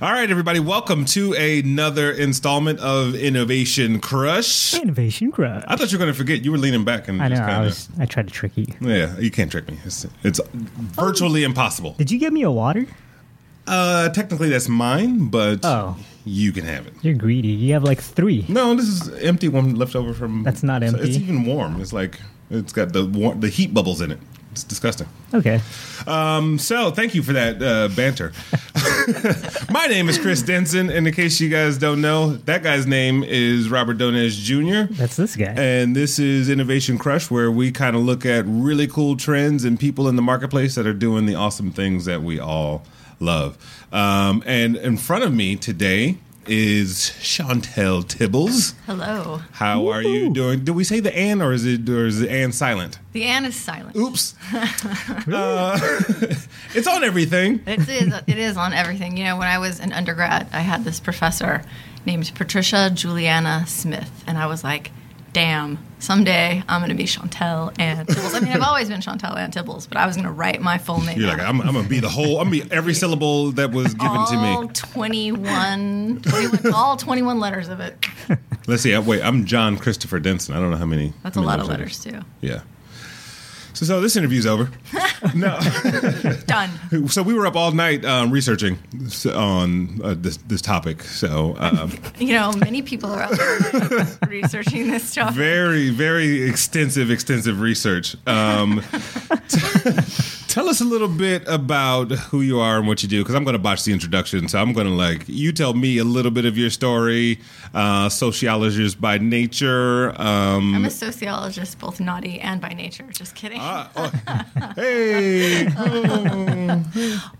All right, everybody, welcome to another installment of Innovation Crush. Innovation Crush. I thought you were going to forget. You were leaning back and I know. just I was. I tried to trick you. Yeah, you can't trick me. It's, it's virtually impossible. Did you get me a water? Uh, technically, that's mine, but Oh. you can have it. You're greedy. You have like three. No, this is empty one left over from. That's not empty. It's even warm. It's like it's got the war- the heat bubbles in it. It's disgusting. Okay. Um, so thank you for that uh, banter. My name is Chris Denson. and In case you guys don't know, that guy's name is Robert Donez Jr. That's this guy. And this is Innovation Crush, where we kind of look at really cool trends and people in the marketplace that are doing the awesome things that we all love. Um, and in front of me today is Chauntelle Tibbals. Hello. How are you doing? Did we say the "and" or is it or is the "and" silent? The Anne is silent. Oops. uh, it's on everything. It is. It is on everything. You know, when I was an undergrad, I had this professor named Patricia Juliana Smith, and I was like, "Damn, someday I'm going to be Chauntelle Ann Tibbals." I mean, I've always been Chauntelle Ann Tibbals, but I was going to write my full name. You're like, I'm, I'm gonna be the whole. I'm gonna be every syllable that was given all to me. 21, 21 all 21 letters of it. Let's see. Wait, I'm John Christopher Denson. I don't know how many. That's how a lot of letters too. Yeah. So, so this interview's over. no. Done. So we were up all night um, researching on uh, this this topic. So um, You know, many people are there researching this stuff. very very extensive extensive research. Um, tell us a little bit about who you are and what you do, because I'm going to botch the introduction. So I'm going to like you tell me a little bit of your story. Uh, sociologist by nature. Um, I'm a sociologist, both naughty and by nature. Just kidding. Ah, oh, hey,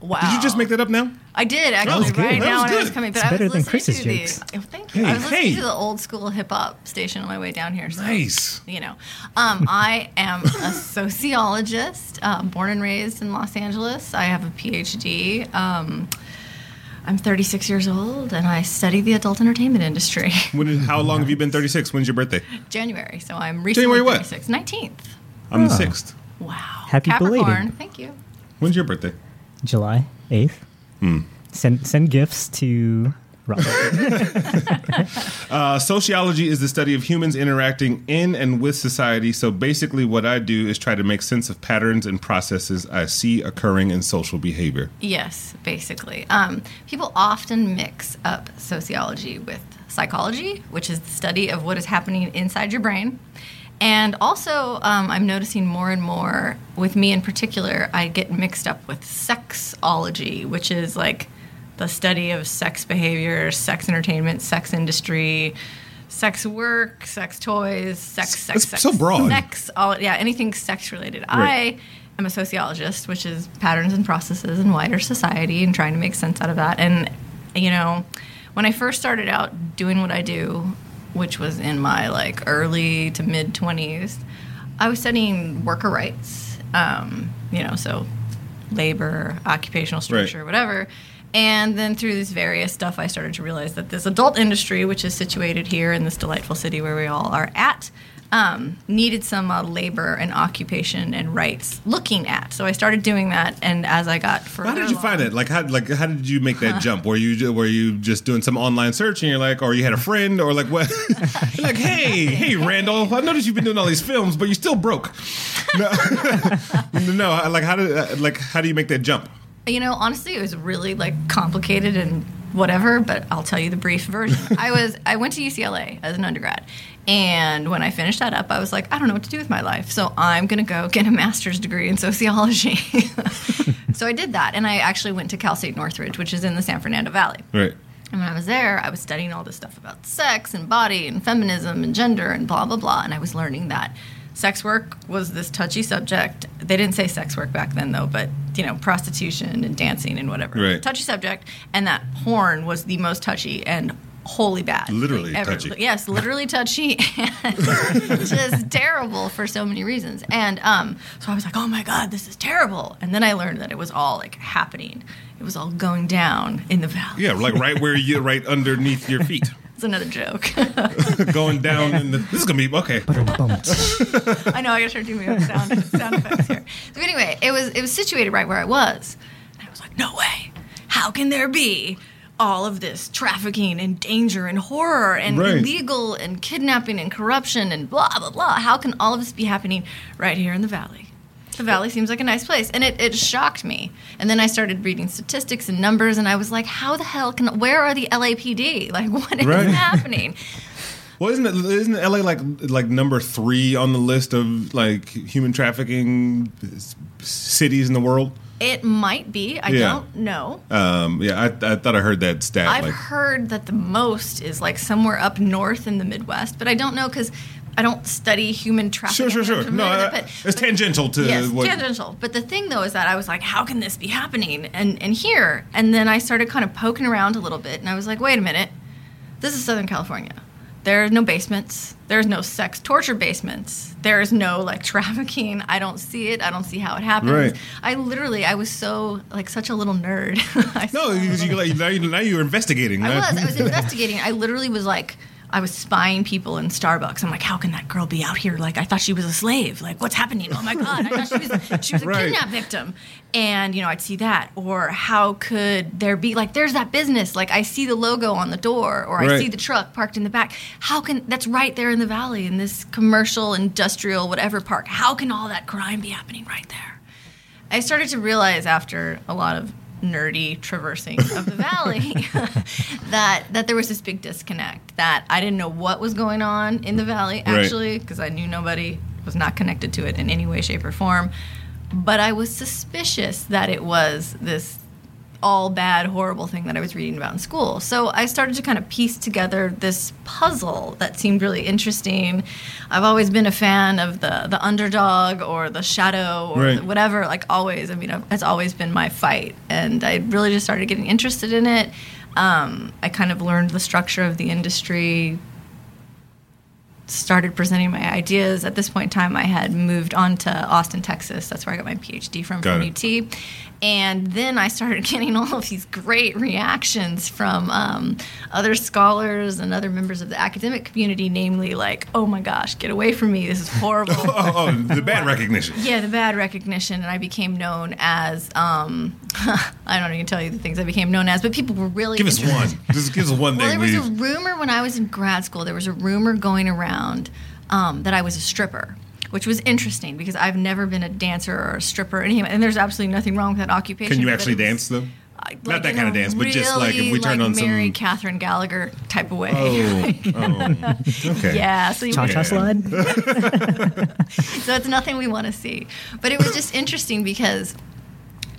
wow. did you just make that up now? I did That was actually good. right That now was when I was coming. But It's I was better than listening Chris's to jokes. the. Oh, thank you. Hey, I was listening hey. to the old school hip hop station on my way down here. So, Nice. You know, um, I am a sociologist, um, born and raised in Los Angeles. I have a PhD. Um, I'm 36 years old, and I study the adult entertainment industry. When? How long have you been 36? When's your birthday? January, so I'm recently January what? 36. 19th. I'm the Oh. sixth. Wow. Happy Capricorn. belated. Thank you. When's your birthday? July eighth. Hmm. Send send gifts to Robert. Uh, sociology is the study of humans interacting in and with society. So basically, what I do is try to make sense of patterns and processes I see occurring in social behavior. Yes, basically. Um, people often mix up sociology with psychology, which is the study of what is happening inside your brain. And also, um, I'm noticing more and more, with me in particular, I get mixed up with sexology, which is like the study of sex behavior, sex entertainment, sex industry, sex work, sex toys, sex, sex, It's sex. so broad. Sex, all, yeah, anything sex related. Right. I am a sociologist, which is patterns and processes in wider society and trying to make sense out of that. And, you know, when I first started out doing what I do, which was in my like early to mid 20s, I was studying worker rights, um, you know, so labor, occupational structure, whatever. And then through this various stuff, I started to realize that this adult industry, which is situated here in this delightful city where we all are at, um, needed some uh, labor and occupation and rights looking at. So I started doing that, and as I got further, How did you along- find it? Like how like how did you make that jump? Were you were you just doing some online search and you're like, or you had a friend, or like what? You're like, hey, hey, Randall, I noticed you've been doing all these films, but you're still broke. No, no, like how did uh, like how do you make that jump? You know, honestly, it was really like complicated and whatever, but I'll tell you the brief version. I was I went to UCLA as an undergrad. And when I finished that up, I was like, I don't know what to do with my life. So I'm going to go get a master's degree in sociology. so I did that. And I actually went to Cal State Northridge, which is in the San Fernando Valley. Right. And when I was there, I was studying all this stuff about sex and body and feminism and gender and blah, blah, blah. And I was learning that sex work was this touchy subject. They didn't say sex work back then, though, but, you know, prostitution and dancing and whatever. Right. Touchy subject. And that porn was the most touchy and wholly bad. Literally ever. touchy. Yes, literally touchy and just terrible for so many reasons. And um, so I was like, oh my God, this is terrible. And then I learned that it was all like happening. It was all going down in the valley. Yeah, like right where you right underneath your feet, It's another joke. going down. In the, this is gonna be okay. I know I gotta start doing my own sound sound effects here. So anyway, it was it was situated right where I was, and I was like, no way, how can there be all of this trafficking and danger and horror and Right. illegal and kidnapping and corruption and blah blah blah. How can all of this be happening right here in the valley? The valley seems like a nice place, and it, it shocked me. And then I started reading statistics and numbers, and I was like, "How the hell can? Where are the LAPD? Like, what is Right. happening?" Well, isn't it isn't LA like like number three on the list of like human trafficking cities in the world? It might be. I Yeah. don't know. Um, yeah, I, I thought I heard that stat. I've like, heard that the most is like somewhere up north in the Midwest, but I don't know because I don't study human trafficking. sure, sure, sure. No, I- with it, but- it's tangential to yes, what. tangential. But the thing though is that I was like, how can this be happening? And and here, and then I started kind of poking around a little bit, and I was like, wait a minute, this is Southern California. There are no basements. There's no sex torture basements. There's no like trafficking. I don't see it. I don't see how it happens. Right. I literally, I was so like such a little nerd. No, because you, like, now, you, now you're investigating. I uh, was. I was investigating. I literally was like, I was spying people in Starbucks. I'm like, how can that girl be out here? Like, I thought she was a slave. Like, what's happening? Oh my god, I thought she was she was a Right. kidnap victim. And you know, I'd see that. Or how could there be like, there's that business. Like, I see the logo on the door, or I see the truck parked in the back. How can that's right there in the valley in this commercial, industrial, whatever park? How can all that crime be happening right there? I started to realize after a lot of nerdy traversing of the valley that that there was this big disconnect that I didn't know what was going on in the valley actually because I knew nobody was not connected to it in any way shape or form. But I was suspicious that it was this all bad, horrible thing that I was reading about in school. So I started to kind of piece together this puzzle that seemed really interesting. I've always been a fan of the the underdog or the shadow or Right. the whatever. Like always, I mean, it's always been my fight, and I really just started getting interested in it. Um, I kind of learned the structure of the industry, started presenting my ideas. At this point in time, I had moved on to Austin, Texas. That's where I got my PhD from, Got from it. UT. And then I started getting all of these great reactions from um, other scholars and other members of the academic community, namely, like, oh my gosh, get away from me. This is horrible. oh, oh, the bad recognition. Yeah, the bad recognition, and I became known as um, I don't even tell you the things I became known as, but people were really Give us one. Just give us one Well, there was a rumor when I was in grad school. There was a rumor going around um, that I was a stripper, which was interesting because I've never been a dancer or a stripper, or anything, and there's absolutely nothing wrong with that occupation. Can you actually was- dance though? I- Not that kind of a dance, but just like if we turn like on some. Mary Catherine Gallagher type of way. Oh, oh, okay. Yeah, so you Cha cha Yeah. slide. so it's nothing we want to see. But it was just interesting because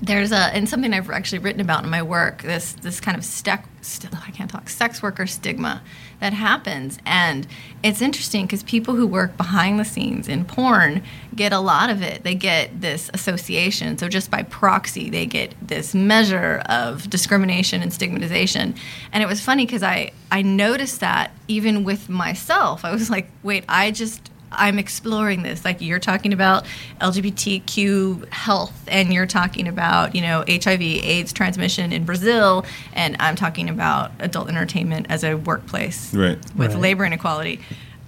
there's a and something I've actually written about in my work this this kind of stec, st- I can't talk sex worker stigma that happens. And it's interesting because people who work behind the scenes in porn get a lot of it. They get this association. So just by proxy they get this measure of discrimination and stigmatization. And it was funny because I I noticed that even with myself. I was like wait I just I'm exploring this. Like you're talking about LGBTQ health, and you're talking about you know HIV/AIDS transmission in Brazil, and I'm talking about adult entertainment as a workplace Right. with Right. labor inequality.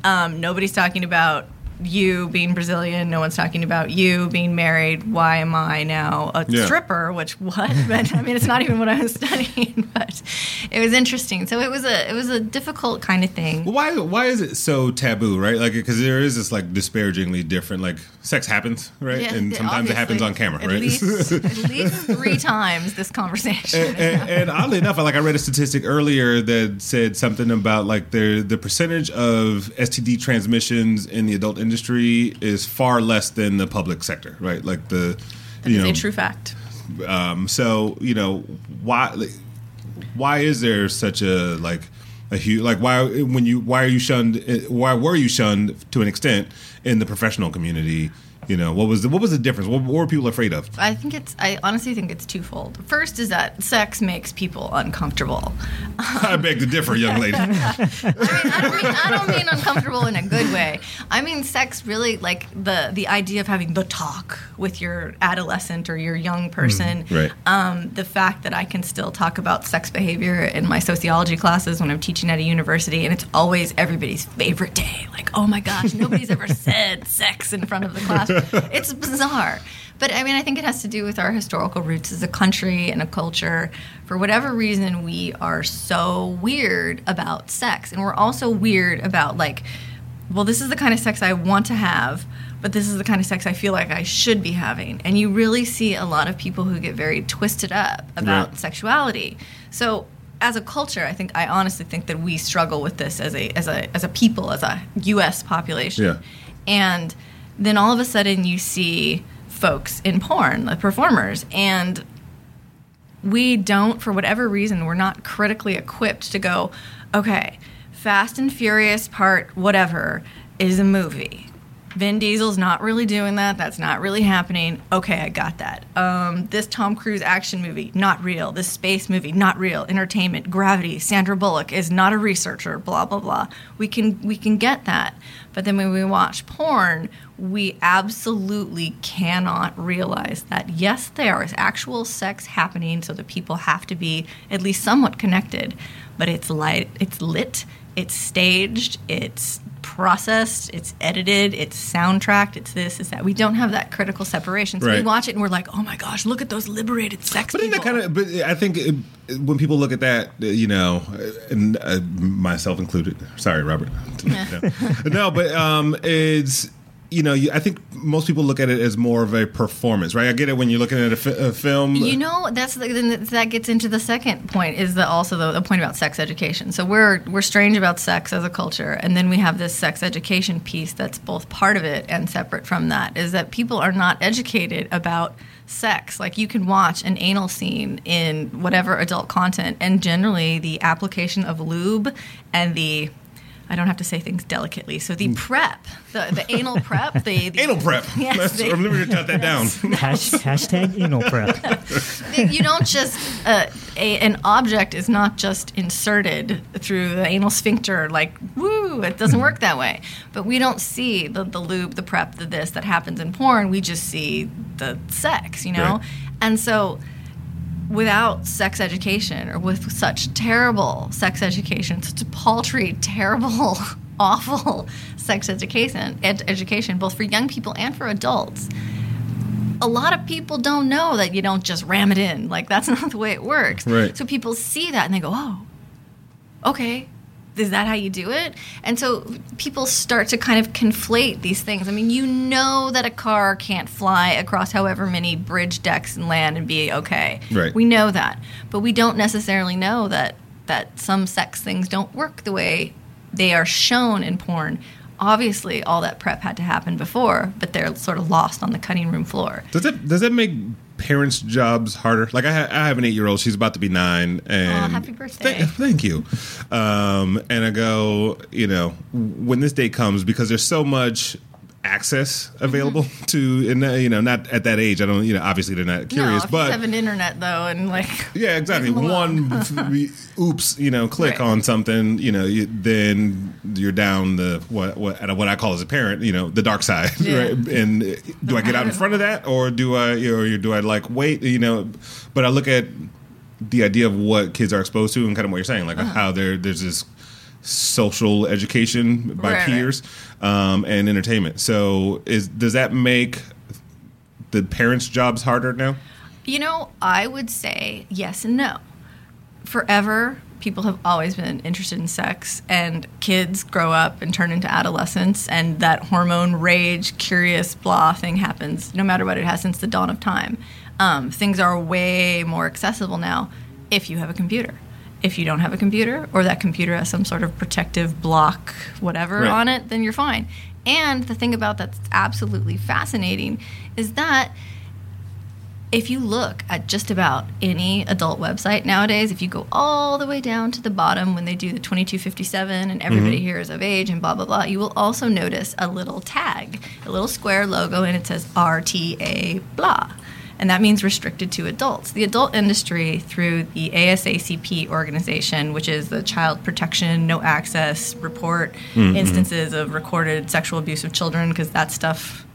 Um, nobody's talking about you being Brazilian. No one's talking about you being married. Why am I now a Yeah. stripper? Which what? But I mean, it's not even what I was studying. But it was interesting. So it was a it was a difficult kind of thing. Why why is it so taboo, right? Like because there is this like disparagingly different like sex happens, right? Yeah, and sometimes it happens on camera, at right? Least, at least three times this conversation. and, and, and oddly enough, like I read a statistic earlier that said something about like the the percentage of STD transmissions in the adult industry is far less than the public sector, right? Like the That you know, a true fact. um, so you know why why is there such a like a huge like why when you why are you shunned why were you shunned to an extent in the professional community you know what was the, what was the difference what, what were people afraid of I think it's. I honestly think it's twofold. First is that sex makes people uncomfortable. I beg to differ young lady I mean, I don't mean I don't mean uncomfortable in a good way. I mean sex really like the the idea of having the talk with your adolescent or your young person. right. Um, the fact that I can still talk about sex behavior in my sociology classes when I'm teaching at a university, and it's always everybody's favorite day. Like, oh my gosh, nobody's ever said sex in front of the classroom. it's bizarre. But I mean, I think it has to do with our historical roots as a country and a culture. For whatever reason, we are so weird about sex. And we're also weird about, like, well, this is the kind of sex I want to have, but this is the kind of sex I feel like I should be having. And you really see a lot of people who get very twisted up about Right. sexuality. So, as a culture, I think I honestly think that we struggle with this as a as a as a people, as a U.S. population. Yeah. And then all of a sudden, you see folks in porn, the performers, and we don't, for whatever reason, we're not critically equipped to go, okay, Fast and Furious part whatever is a movie. Vin Diesel's not really doing that. That's not really happening. Okay, I got that. Um, this Tom Cruise action movie, not real. This space movie, not real. Entertainment, Gravity, Sandra Bullock is not a researcher. Blah blah blah. We can we can get that, but then when we watch porn, we absolutely cannot realize that yes, there is actual sex happening, so the people have to be at least somewhat connected. But it's light, it's lit, it's staged, it's processed, it's edited, it's soundtracked, it's this, it's that. We don't have that critical separation. So we watch it and we're like, oh my gosh, look at those liberated sex But isn't people. that kind of? But I think it, when people look at that, uh, you know, and uh, myself included. Sorry, Robert. no. no, but um, it's you know, you, I think most people look at it as more of a performance, right? I get it when you're looking at a, fi- a film. You know, that's the, that gets into the second point is that also the, the point about sex education. So we're we're strange about sex as a culture, and then we have this sex education piece that's both part of it and separate from that. Is that people are not educated about sex. Like you can watch an anal scene in whatever adult content, and generally the application of lube and the I don't have to say things delicately. So the prep, the, the anal prep, the, the. Anal prep. Yes, That's, they- I'm going to cut that down. Hash, hashtag anal prep. you don't just uh, a, an object is not just inserted through the anal sphincter like woo it doesn't work that way but we don't see the, the lube the prep the this that happens in porn we just see the sex you know Right. and so without sex education or with such terrible sex education such a paltry terrible awful sex education ed- education both for young people and for adults a lot of people don't know that you don't just ram it in. Like that's not the way it works. Right. So people see that and they go, "Oh, okay, is that how you do it?" And so people start to kind of conflate these things. I mean, you know that a car can't fly across however many bridge decks and land and be okay. Right. We know that, but we don't necessarily know that that some sex things don't work the way they are shown in porn. Obviously, all that prep had to happen before, but they're sort of lost on the cutting room floor. Does that does that make parents' jobs harder? Like I, ha- I have an eight year old. She's about to be nine, and happy birthday. Th- thank you. Um, and I go, you know, when this day comes, because there's so much access available Mm-hmm. to, and you know, not at that age. I don't, you know, obviously they're not curious, no, but you have an internet though, and like yeah, exactly. Leave 'em alone. One, oops, you know, click Right. on something, you know, you, then you're down the what what what I call as a parent, you know, the dark side. Yeah. Right? And do I get out in front of that, or do I, or do I like wait, you know? But I look at the idea of what kids are exposed to, and kind of what you're saying, like Uh-huh. how there there's this social education by Right, right. peers um, and entertainment. So is does that make the parents' jobs harder now? You know, I would say yes and no. Forever, people have always been interested in sex, and kids grow up and turn into adolescents, and that hormone rage, curious, blah thing happens no matter what it has since the dawn of time. Um, things are way more accessible now if you have a computer. If you don't have a computer, or that computer has some sort of protective block, whatever, Right. on it, then you're fine. And the thing about that's absolutely fascinating is that if you look at just about any adult website nowadays, if you go all the way down to the bottom when they do the 2257 and everybody mm-hmm. here is of age and blah, blah, blah, you will also notice a little tag, a little square logo, and it says RTA blah. And that means restricted to adults. The adult industry, through the ASACP organization, which is the Child Protection No Access Report mm-hmm. instances of recorded sexual abuse of children, because that stuff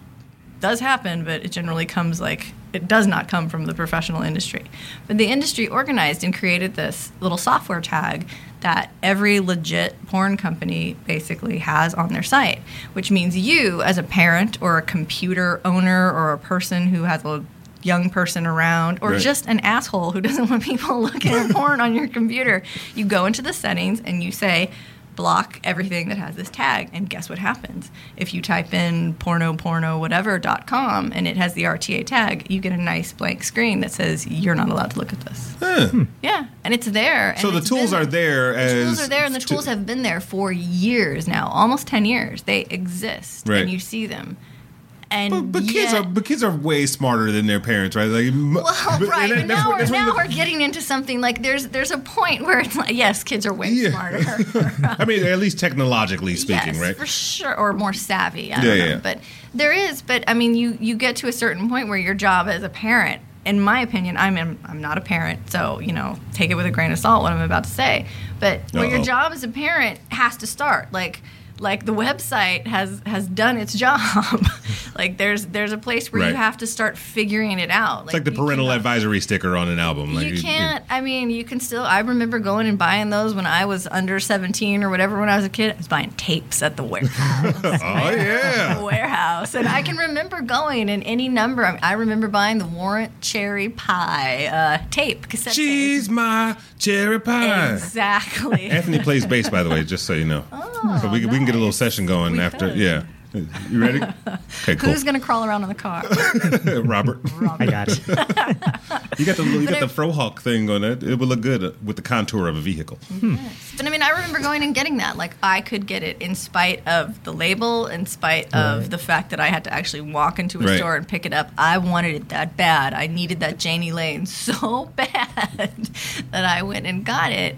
does happen, but it generally comes like it does not come from the professional industry. But the industry organized and created this little software tag that every legit porn company basically has on their site, which means you, as a parent or a computer owner or a person who has a young person around or Right. just an asshole who doesn't want people looking at porn on your computer, you go into the settings and you say, block everything that has this tag. And guess what happens? If you type in porno porno whatever.com and it has the rta tag you get a nice blank screen that says you're not allowed to look at this. Huh. Hmm. yeah and it's there and So the tools been- are there the as tools are there and the to- tools have been there for years now almost 10 years. They exist Right. and you see them and But, but kids are but kids are way smarter than their parents, right? Like, well, but- right, now, what- we're, now the- we're getting into something like there's there's a point where it's like yes, kids are way Yeah. smarter. I mean, at least technologically speaking, yes, right? for sure, or more savvy. I Yeah, don't know. yeah. But there is, but I mean, you you get to a certain point where your job as a parent, in my opinion, I'm in, I'm not a parent, so you know, take it with a grain of salt what I'm about to say. But where your job as a parent has to start, like. Like the website has has done its job. like there's there's a place where Right. you have to start figuring it out. It's like the parental cannot- advisory sticker on an album. Like you can't. I mean, you can still. I remember going and buying those when I was under seventeen or whatever. When I was a kid, I was buying tapes at the warehouse. Oh yeah. warehouse, and I can remember going in any number. I, mean, I remember buying the Warrant Cherry Pie uh, tape cassette. tape. My cherry pie. Exactly. Anthony plays bass, by the way, just so you know. so we, can we can get a little session going We after. could. Yeah. You ready? Okay, cool. Who's gonna crawl around in the car? Robert, I got it. you got the you got But the Frohawk thing on it. It would look good with the contour of a vehicle. Yes, But I mean, I remember going and getting that. Like, I could get it in spite of the label, in spite of Right. the fact that I had to actually walk into a Right. store and pick it up. I wanted it that bad. I needed that Jani Lane so bad that I went and got it.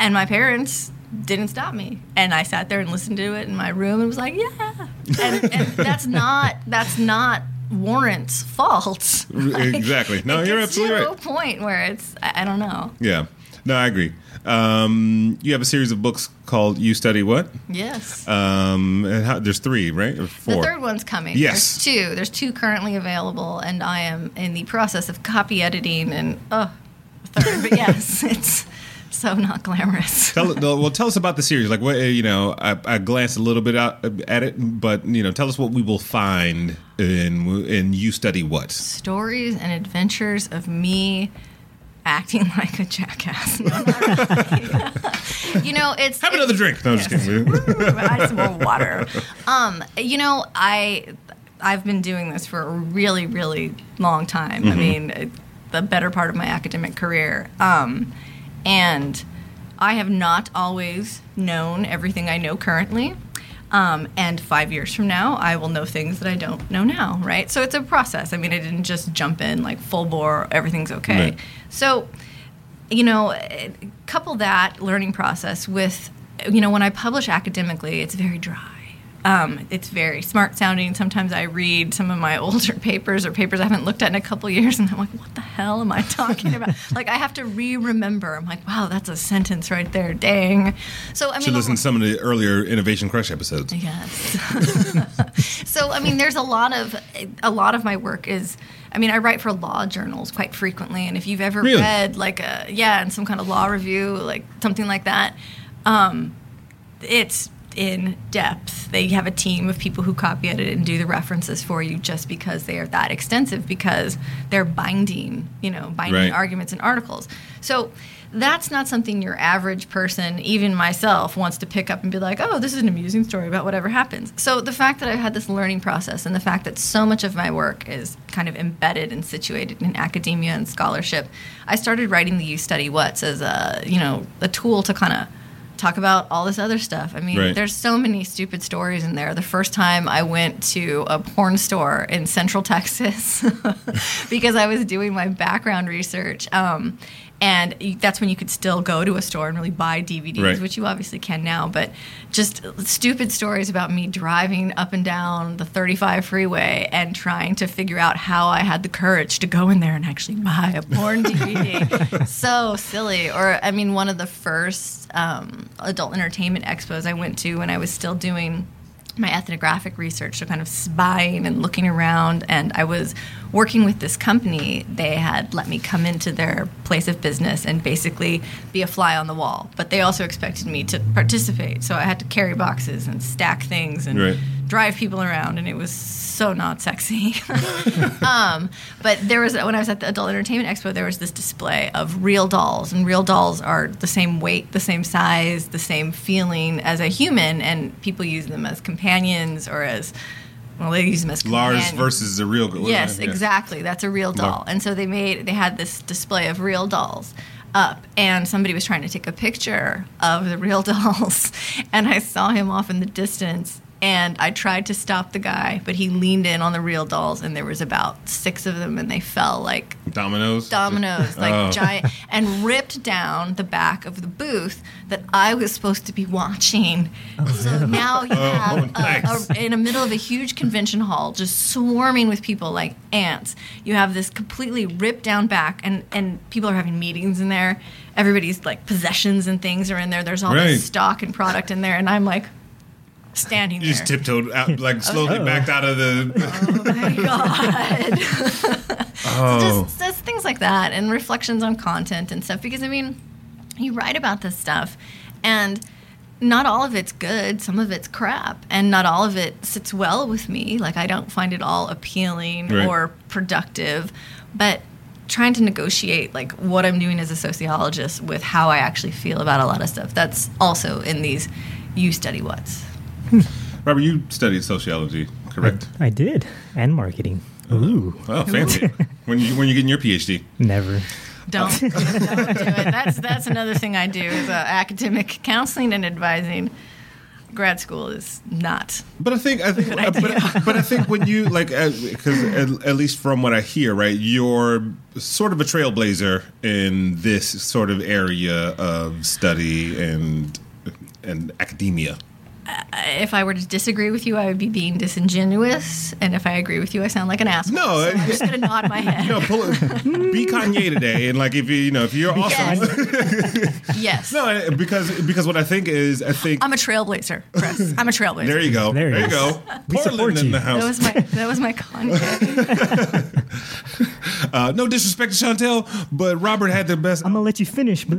And my parents didn't stop me. And I sat there and listened to it in my room and was like, yeah. And, and that's not that's not Warrant's fault. Like, exactly. No, you're absolutely right. a point where it's I, I don't know. Yeah. No, I agree. Um, you have a series of books called "You Study What." Yes. Um, and how, there's three, right? Or The third one's coming. Yes. There's two. There's two currently available, and I am in the process of copy editing and oh, third. but yes, it's so not glamorous. Tell, well, tell us about the series. Like, what uh, you know, I, I glanced a little bit out at it, but you know, tell us what we will find in in "You Study What." Stories and adventures of me acting like a jackass. No, really. you know, it's Have it's- another drink. No, I'm just kidding. I need some more water. Um, you know, I I've been doing this for a really, really long time. Mm-hmm. I mean, uh, the better part of my academic career. Um, and I have not always known everything I know currently. Um, and five years from now, I will know things that I don't know now, right? So it's a process. I mean, I didn't just jump in like full bore, everything's okay. Right. So you know, couple that learning process with, you know, when I publish academically, it's very dry. Um, it's very smart sounding. Sometimes I read some of my older papers or papers I haven't looked at in a couple years, and I'm like, what the hell am I talking about? like, I have to re remember. I'm like, wow, that's a sentence right there. Dang. So, I mean, Should listen to some of the earlier Innovation Crush episodes. Yes. so I mean, there's a lot of a lot of my work is. I mean, I write for law journals quite frequently, and if you've ever Really? read like a yeah, in some kind of law review, like something like that, um, it's in depth. They have a team of people who copy edit and do the references for you just because they are that extensive because they're binding, you know, binding Right. arguments and articles. So that's not something your average person, even myself, wants to pick up and be like, oh, this is an amusing story about whatever happens. So the fact that I've had this learning process and the fact that so much of my work is kind of embedded and situated in academia and scholarship, I started writing the You Study What's as a, you know, a tool to kind of talk about all this other stuff. I mean, Right. there's so many stupid stories in there. The first time I went to a porn store in Central Texas because I was doing my background research. Um, and that's when you could still go to a store and really buy DVDs, Right. which you obviously can now. But just stupid stories about me driving up and down the 35 freeway and trying to figure out how I had the courage to go in there and actually buy a porn DVD. so silly. Or, I mean, one of the first um, adult entertainment expos I went to when I was still doing my ethnographic research, so kind of spying and looking around. And I was working with this company. They had let me come into their place of business and basically be a fly on the wall. But they also expected me to participate. So I had to carry boxes and stack things and Right. Drive people around. And it was so not sexy. um, but there was, when I was at the Adult Entertainment Expo, there was this display of real dolls. And real dolls are the same weight, the same size, the same feeling as a human. And people use them as companions or as, well, they use them as Lars companions. versus the real. what- Yes, yeah. exactly. That's a real doll. And so they made they had this display of real dolls up and somebody was trying to take a picture of the real dolls and I saw him off in the distance and I tried to stop the guy, but he leaned in on the real dolls and there was about 6 of them and they fell like Dominoes. dominoes, like Oh. giant, and ripped down the back of the booth that I was supposed to be watching. Oh, so now you oh, have, a- Oh, nice. a, in the middle of a huge convention hall, just swarming with people like ants. You have this completely ripped down back, and, and people are having meetings in there. Everybody's like possessions and things are in there. There's all Right. this stock and product in there, and I'm like standing You just tiptoed out, like slowly Oh. backed out of the. oh my god. Oh, just, just things like that and reflections on content and stuff because i mean you write about this stuff and not all of it's good some of it's crap and not all of it sits well with me like i don't find it all appealing Right. or productive but trying to negotiate like what i'm doing as a sociologist with how i actually feel about a lot of stuff that's also in these you study what's Robert, you studied sociology, correct? I did. And marketing. Ooh. Oh, fancy. when you when you getting your PhD? Never. Don't, don't do it. That's that's another thing I do is uh, academic counseling and advising. Grad school is not. But I think I think, Good uh, but, but I think when you like, because at, at least from what I hear, right, you're sort of a trailblazer in this sort of area of study and and academia. If I were to disagree with you, I would be being disingenuous, and if I agree with you, I sound like an asshole. No, so I- I'm just gonna nod my head. No, pull it, be Kanye today, and like if you you know if you're awesome, Yes, no, because because what I think is I think I'm a trailblazer, Chris. I'm a trailblazer. there you go, There there, you go, We Portland support in the house. That was my that was my Kanye. Uh, no disrespect to Chauntelle, but Robert had the best. I'm gonna let you finish, but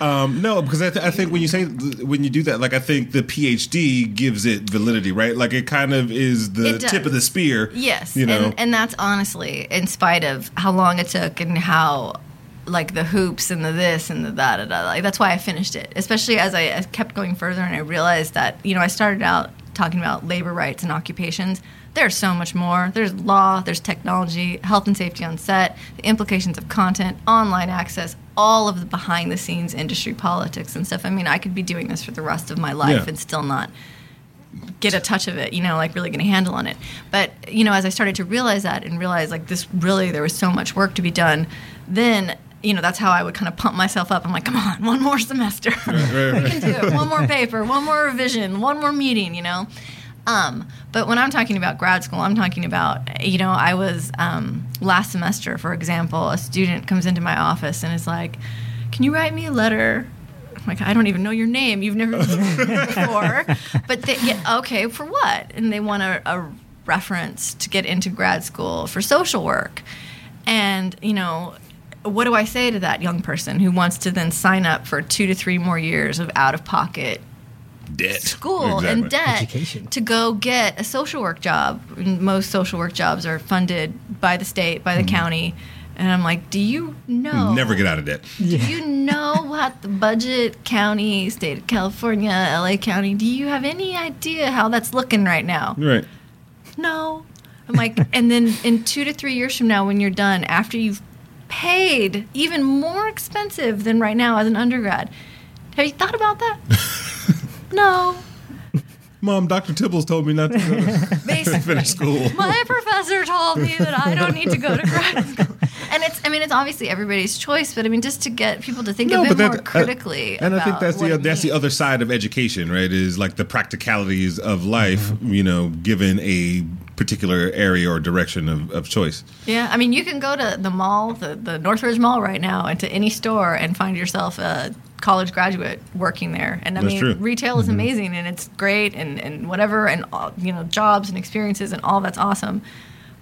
Um, no, because I, th- I think when you say when you do that, like I think the PhD gives it validity, right? Like it kind of is the tip of the spear. Yes, you know. and, and that's honestly, in spite of how long it took and how, like the hoops and the this and the da da da. Like that's why I finished it. Especially as I, I kept going further and I realized that you know I started out talking about labor rights and occupations. There's so much more. There's law, there's technology, health and safety on set, the implications of content, online access, all of the behind the scenes industry politics and stuff. I mean, I could be doing this for the rest of my life Yeah. and still not get a touch of it, you know, like really get a handle on it. But, you know, as I started to realize that and realize like this really, there was so much work to be done, then, you know, that's how I would kind of pump myself up. I'm like, come on, one more semester. right, we right. can do it. One more paper, one more revision, one more meeting, you know? Um, but when I'm talking about grad school, I'm talking about, you know, I was um, last semester, for example, a student comes into my office and is like, can you write me a letter? I'm like, I don't even know your name. You've never before. But they, yeah, okay, for what? And they want a, a reference to get into grad school for social work. And, you know, what do I say to that young person who wants to then sign up for two to three more years of out of pocket Debt. school Exactly. and debt Education. to go get a social work job. Most social work jobs are funded by the state, by the mm-hmm. county. And I'm like, do you know? Never get out of debt. Do you know what the budget, county, state of California, LA County, do you have any idea how that's looking right now? Right. No. I'm like, and then in two to three years from now, when you're done, after you've paid even more expensive than right now as an undergrad, have you thought about that? no. Mom, Dr. Tibbals told me not to go to Basically. finish school. My professor told me that I don't need to go to grad school. And it's, I mean, it's obviously everybody's choice, but I mean, just to get people to think a bit more that- uh, critically. and I think about that's what the it that's the means. other side of education, right? Is like the practicalities of life, Mm-hmm. you know, given a particular area or direction of, of choice. Yeah, I mean, you can go to the mall, the, the Northridge Mall right now, and to any store and find yourself a college graduate working there. And I That's mean, true. retail is mm-hmm. amazing and it's great and, and whatever, and all, you know, jobs and experiences and all that's awesome.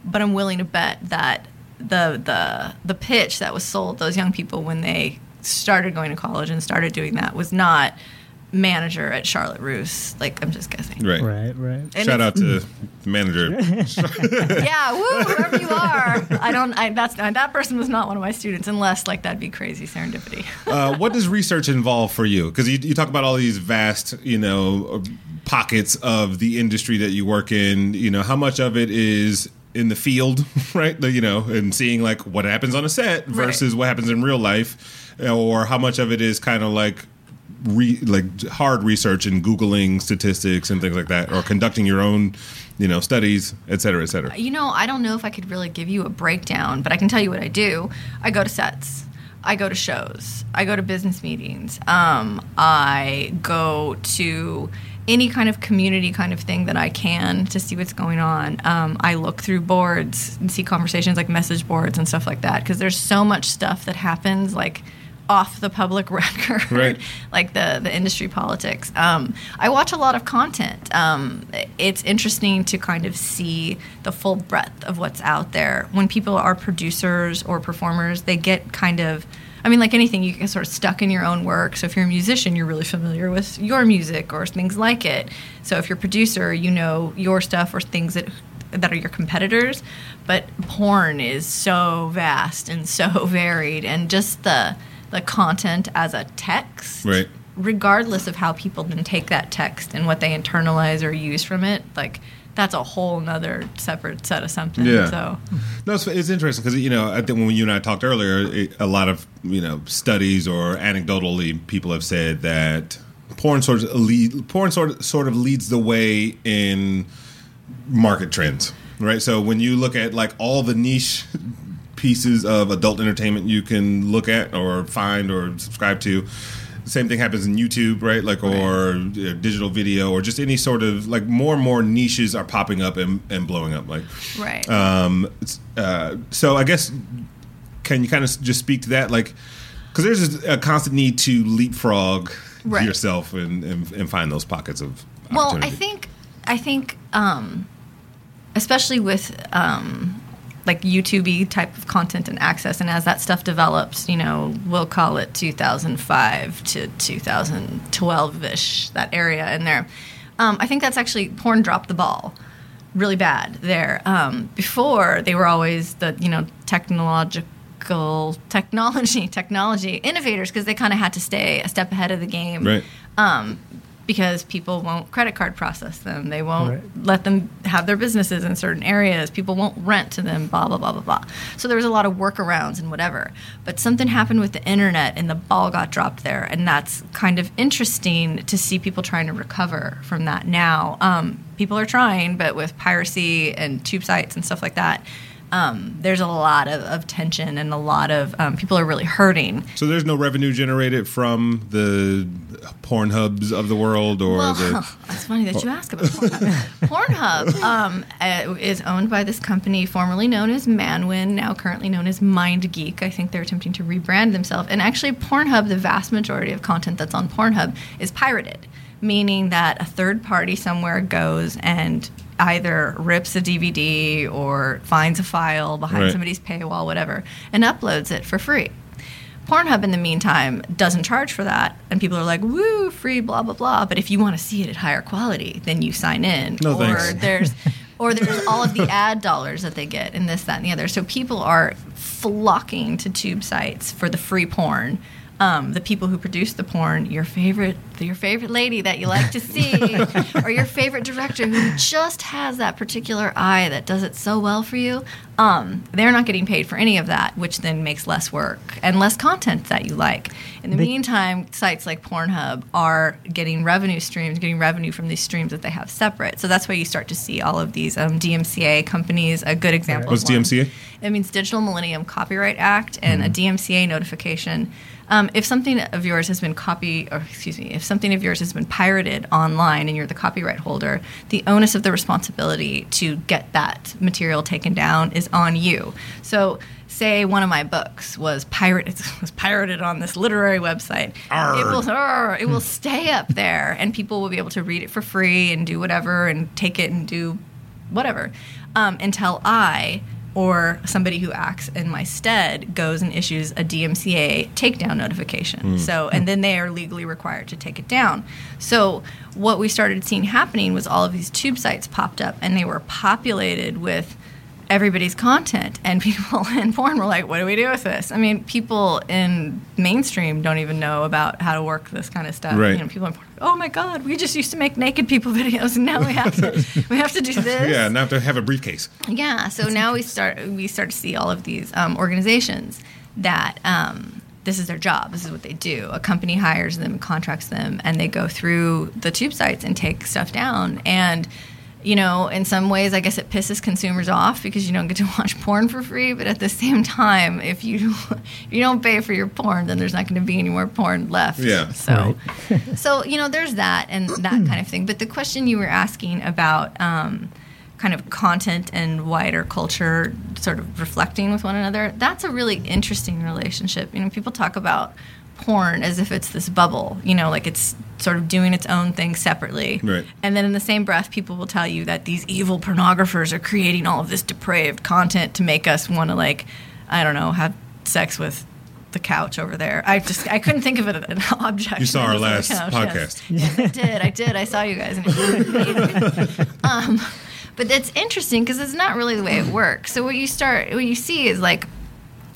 But I'm willing to bet that the the the pitch that was sold those young people when they started going to college and started doing that was not manager at Charlotte Russe. Like I'm just guessing. Right. Right, right. And Shout out to the manager. yeah, woo, whoever you are. I don't. I, that's that person was not one of my students, unless like that'd be crazy serendipity. uh, what does research involve for you? Because you, you talk about all these vast, you know, pockets of the industry that you work in. You know, how much of it is in the field, right? The- You know, and seeing like what happens on a set versus what happens in real life, or how much of it is kind of like. Re, like hard research and googling statistics and things like that, or conducting your own, you know, studies, et cetera, et cetera. You know, I don't know if I could really give you a breakdown, but I can tell you what I do. I go to sets. I go to shows. I go to business meetings. Um, I go to any kind of community kind of thing that I can to see what's going on. Um, I look through boards and see conversations like message boards and stuff like that because there's so much stuff that happens like off the public record, Right. like the the industry politics. Um, I watch a lot of content. Um, it's interesting to kind of see the full breadth of what's out there. When people are producers or performers, they get kind of I mean, like anything, you get sort of stuck in your own work. So if you're a musician, you're really familiar with your music or things like it. So if you're a producer, you know your stuff or things that that are your competitors. But porn is so vast and so varied, and just the the content as a text, Right. regardless of how people then take that text and what they internalize or use from it, like that's a whole nother separate set of something. Yeah. So No, it's, it's interesting because you know I think when you and I talked earlier, it, a lot of you know studies or anecdotally, people have said that porn sort of lead, porn sort of, sort of leads the way in market trends, right? So when you look at like all the niche pieces of adult entertainment you can look at or find or subscribe to. Same thing happens in YouTube, right? Like, or uh, digital video, or just any sort of like more and more niches are popping up and, and blowing up. Like, right. um, uh, so I guess can you kind of just speak to that, like, because there's a constant need to leapfrog Right. yourself and, and and find those pockets of well, I think I think um, especially with um, like YouTube type of content and access, and as that stuff develops, you know, we'll call it 2005 to 2012 ish, that area in there. Um, I think that's actually porn dropped the ball really bad there. Um, before they were always the you know technological technology technology innovators because they kind of had to stay a step ahead of the game Right. um, because people won't credit card process them. They won't Right. let them have their businesses in certain areas. People won't rent to them, blah, blah, blah, blah, blah. So there was a lot of workarounds and whatever. But something happened with the internet and the ball got dropped there. And that's kind of interesting to see people trying to recover from that now. Um, people are trying, but with piracy and tube sites and stuff like that. Um, there's a lot of, of tension and a lot of um, people are really hurting. So there's no revenue generated from the porn hubs of the world or Well, the it's funny that you ask about Pornhub. Pornhub um, uh, is owned by this company formerly known as Manwin, now currently known as MindGeek. I think they're attempting to rebrand themselves. And actually, Pornhub, the vast majority of content that's on Pornhub is pirated, meaning that a third party somewhere goes and either rips a DVD or finds a file behind Right. somebody's paywall, whatever, and uploads it for free. Pornhub, in the meantime, doesn't charge for that, and people are like, "Woo, free, blah blah blah." But if you want to see it at higher quality, then you sign in. No, or thanks. there's, or there's all of the ad dollars that they get, and this, that, and the other. So people are flocking to tube sites for the free porn. Um, the people who produce the porn, your favorite, your favorite lady that you like to see, or your favorite director who just has that particular eye that does it so well for you, um, they're not getting paid for any of that, which then makes less work and less content that you like. In the They- meantime, sites like Pornhub are getting revenue streams, getting revenue from these streams that they have separate. So that's why you start to see all of these um, DMCA companies. A good example. What's of one DMCA? it means Digital Millennium Copyright Act and a DMCA notification. Um, if something of yours has been copy, or excuse me, if something of yours has been pirated online and you're the copyright holder, the onus of the responsibility to get that material taken down is on you. So, say one of my books was pirated was pirated on this literary website, it will arr, it will stay up there, and people will be able to read it for free and do whatever and take it and do whatever um, until I or somebody who acts in my stead goes and issues a DMCA takedown notification. Hmm. So, and then they are legally required to take it down. So, what we started seeing happening was all of these tube sites popped up and they were populated with everybody's content and people in porn were like what do we do with this i mean people in mainstream don't even know about how to work this kind of stuff Right. you know people in porn oh my god we just used to make naked people videos and now we have to we have to do this Yeah, now to have a briefcase. yeah. So now we start we start to see all of these um, organizations that um, this is their job. This is what they do. A company hires them, contracts them, and they go through the tube sites and take stuff down. And you know, in some ways, I guess it pisses consumers off because you don't get to watch porn for free. But at the same time, if you if you don't pay for your porn, then there's not going to be any more porn left. Yeah. So so you know there's that and that kind of thing but the question you were asking about um, kind of content and wider culture sort of reflecting with one another that's a really interesting relationship you know people talk about porn as if it's this bubble you know like it's sort of doing its own thing separately Right. and then in the same breath people will tell you that these evil pornographers are creating all of this depraved content to make us want to like i don't know have sex with the couch over there. I just I couldn't think of it as an object. You saw our last just thought of the couch, podcast. yes. Yes, I did. I did. I saw you guys. um, but it's interesting because it's not really the way it works. So what you start, what you see is like,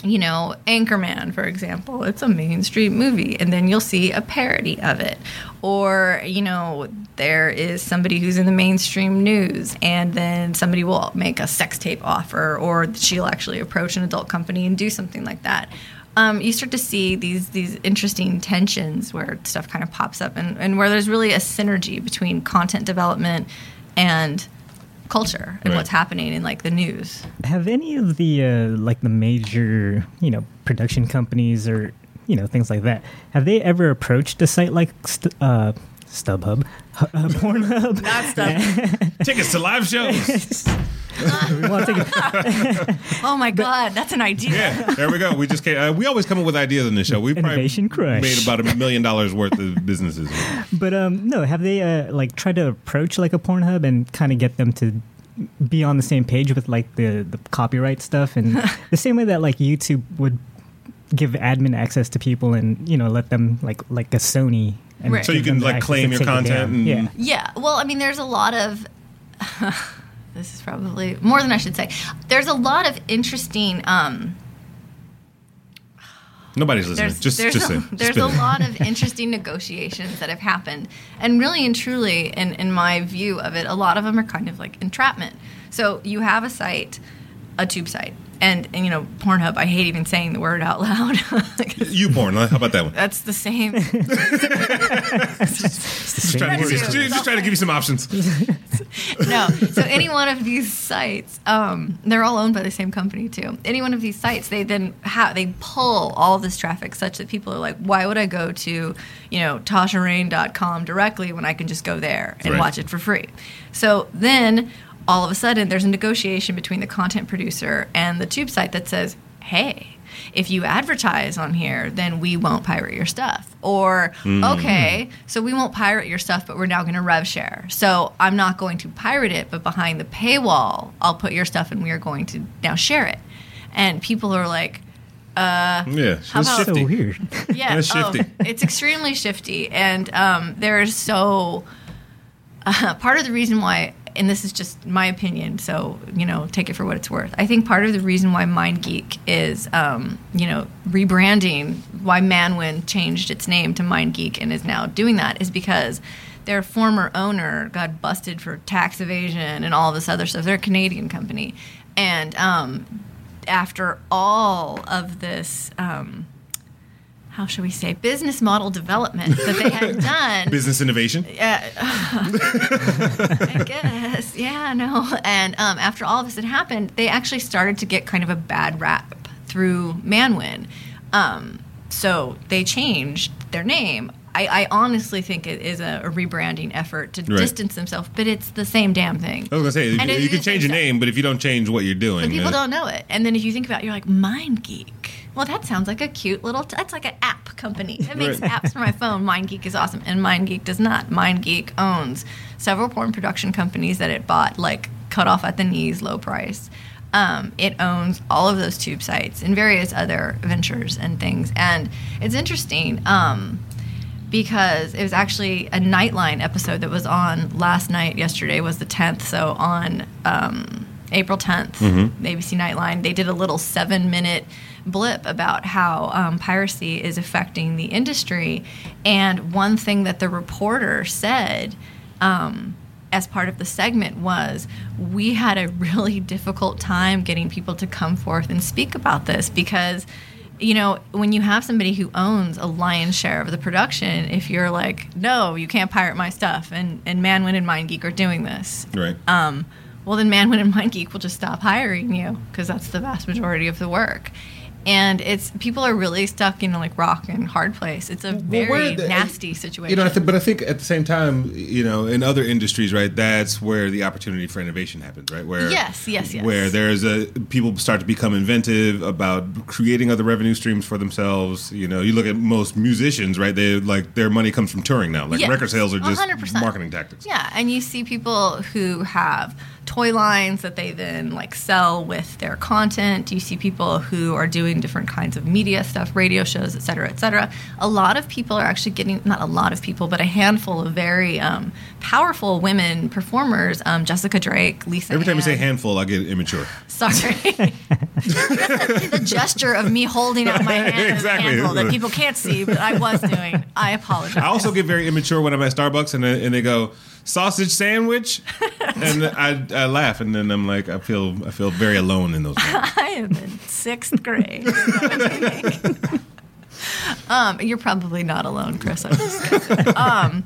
you know, Anchorman, for example. It's a mainstream movie, and then you'll see a parody of it. Or, you know, there is somebody who's in the mainstream news, and then somebody will make a sex tape offer, or she'll actually approach an adult company and do something like that. Um, you start to see these these interesting tensions where stuff kind of pops up, and, and where there's really a synergy between content development and culture and Right. what's happening in like the news. Have any of the uh, like the major you know production companies or you know things like that have they ever approached a site like St- uh, StubHub, uh, Pornhub? That stuff. Tickets to live shows. We wanna take a- Oh my god, that's an idea. Yeah, there we go. We just came, uh, we always come up with ideas on this show. We probably Innovation crush. made about a million dollars worth of businesses. but um, no, have they uh, like tried to approach like a Pornhub and kind of get them to be on the same page with like the the copyright stuff and the same way that like YouTube would give admin access to people and you know let them like like a Sony. And Right. So you can, like, claim your content and- yeah. Yeah, well, I mean, there's a lot of. This is probably more than I should say. There's a lot of interesting. Um, Nobody's listening. there's just, there's just a, say. there's a lot of interesting negotiations that have happened, and really and truly, in in my view of it, a lot of them are kind of like entrapment. So you have a site, a tube site, and and you know Pornhub. I hate even saying the word out loud. You porn. How about that one? That's the same. It's the Just trying, to word. give you, just trying to give you some options. no. So any one of these sites, um, they're all owned by the same company too. Any one of these sites, they then have they pull all this traffic such that people are like, why would I go to, you know, TashaReign.com directly when I can just go there and Right. watch it for free? So then all of a sudden there's a negotiation between the content producer and the tube site that says, hey. If you advertise on here, then we won't pirate your stuff. Or, okay, so we won't pirate your stuff, but we're now going to rev share. So I'm not going to pirate it, but behind the paywall, I'll put your stuff and we are going to now share it. And people are like, Yeah, How it's about- So weird. yeah, That's oh, shifty. it's extremely shifty, and um, there is so. Uh, part of the reason why, and this is just my opinion, so you know, take it for what it's worth. I think part of the reason why MindGeek is, um, you know, rebranding, why Manwin changed its name to MindGeek and is now doing that, is because their former owner got busted for tax evasion and all this other stuff. They're a Canadian company, and um, after all of this. Um, how should we say business model development that they had done Business innovation. Yeah. I guess. Yeah, no. And um, after all of this had happened, they actually started to get kind of a bad rap through Manwin. Um, so they changed their name. I, I honestly think it is a, a rebranding effort to Right. distance themselves, but it's the same damn thing. I was gonna say you, you can change your name, but if you don't change what you're doing, But people uh, don't know it. And then if you think about it, you're like, Mind Geek. Well, that sounds like a cute little, t- that's like an app company that makes Right. apps for my phone. Mind Geek is awesome. And Mind Geek does not. Mind Geek owns several porn production companies that it bought, like cut off at the knees, low price. Um, it owns all of those tube sites and various other ventures and things. And it's interesting. Um, because it was actually a Nightline episode that was on last night. Yesterday was the 10th, so on um, April 10th, ABC Nightline, they did a little seven minute blip about how um, piracy is affecting the industry. And one thing that the reporter said um, as part of the segment was we had a really difficult time getting people to come forth and speak about this because you know, when you have somebody who owns a lion's share of the production, if you're like, no, you can't pirate my stuff, and, and Manwin and MindGeek are doing this, right. um, well, then Manwin and MindGeek will just stop hiring you because that's the vast majority of the work. And it's people are really stuck in a like rock and hard place. It's a very the- uh, nasty situation. You know, I think, but I think at the same time, you know, in other industries, right, that's where the opportunity for innovation happens, right? Where Yes, yes, yes. Where there's a people start to become inventive about creating other revenue streams for themselves. You know, you look at most musicians, right? They like their money comes from touring now. Like Yes, record sales are just 100%. marketing tactics. Yeah, and you see people who have toy lines that they then like sell with their content. You see people who are doing different kinds of media stuff, radio shows, et cetera, et cetera. A lot of people are actually getting not a lot of people, but a handful of very um, powerful women performers. Um, Jessica Drake, Lisa. Every time you say handful, I get immature. Sorry. the, gesture of me holding out my hand Exactly. as a handful that people can't see, but I was doing. I apologize. I also get very immature when I'm at Starbucks and and they go sausage sandwich, and I, I laugh and then I'm like I feel I feel very alone in those moments. I am in sixth grade. um, you're probably not alone, Chris. I'm just um,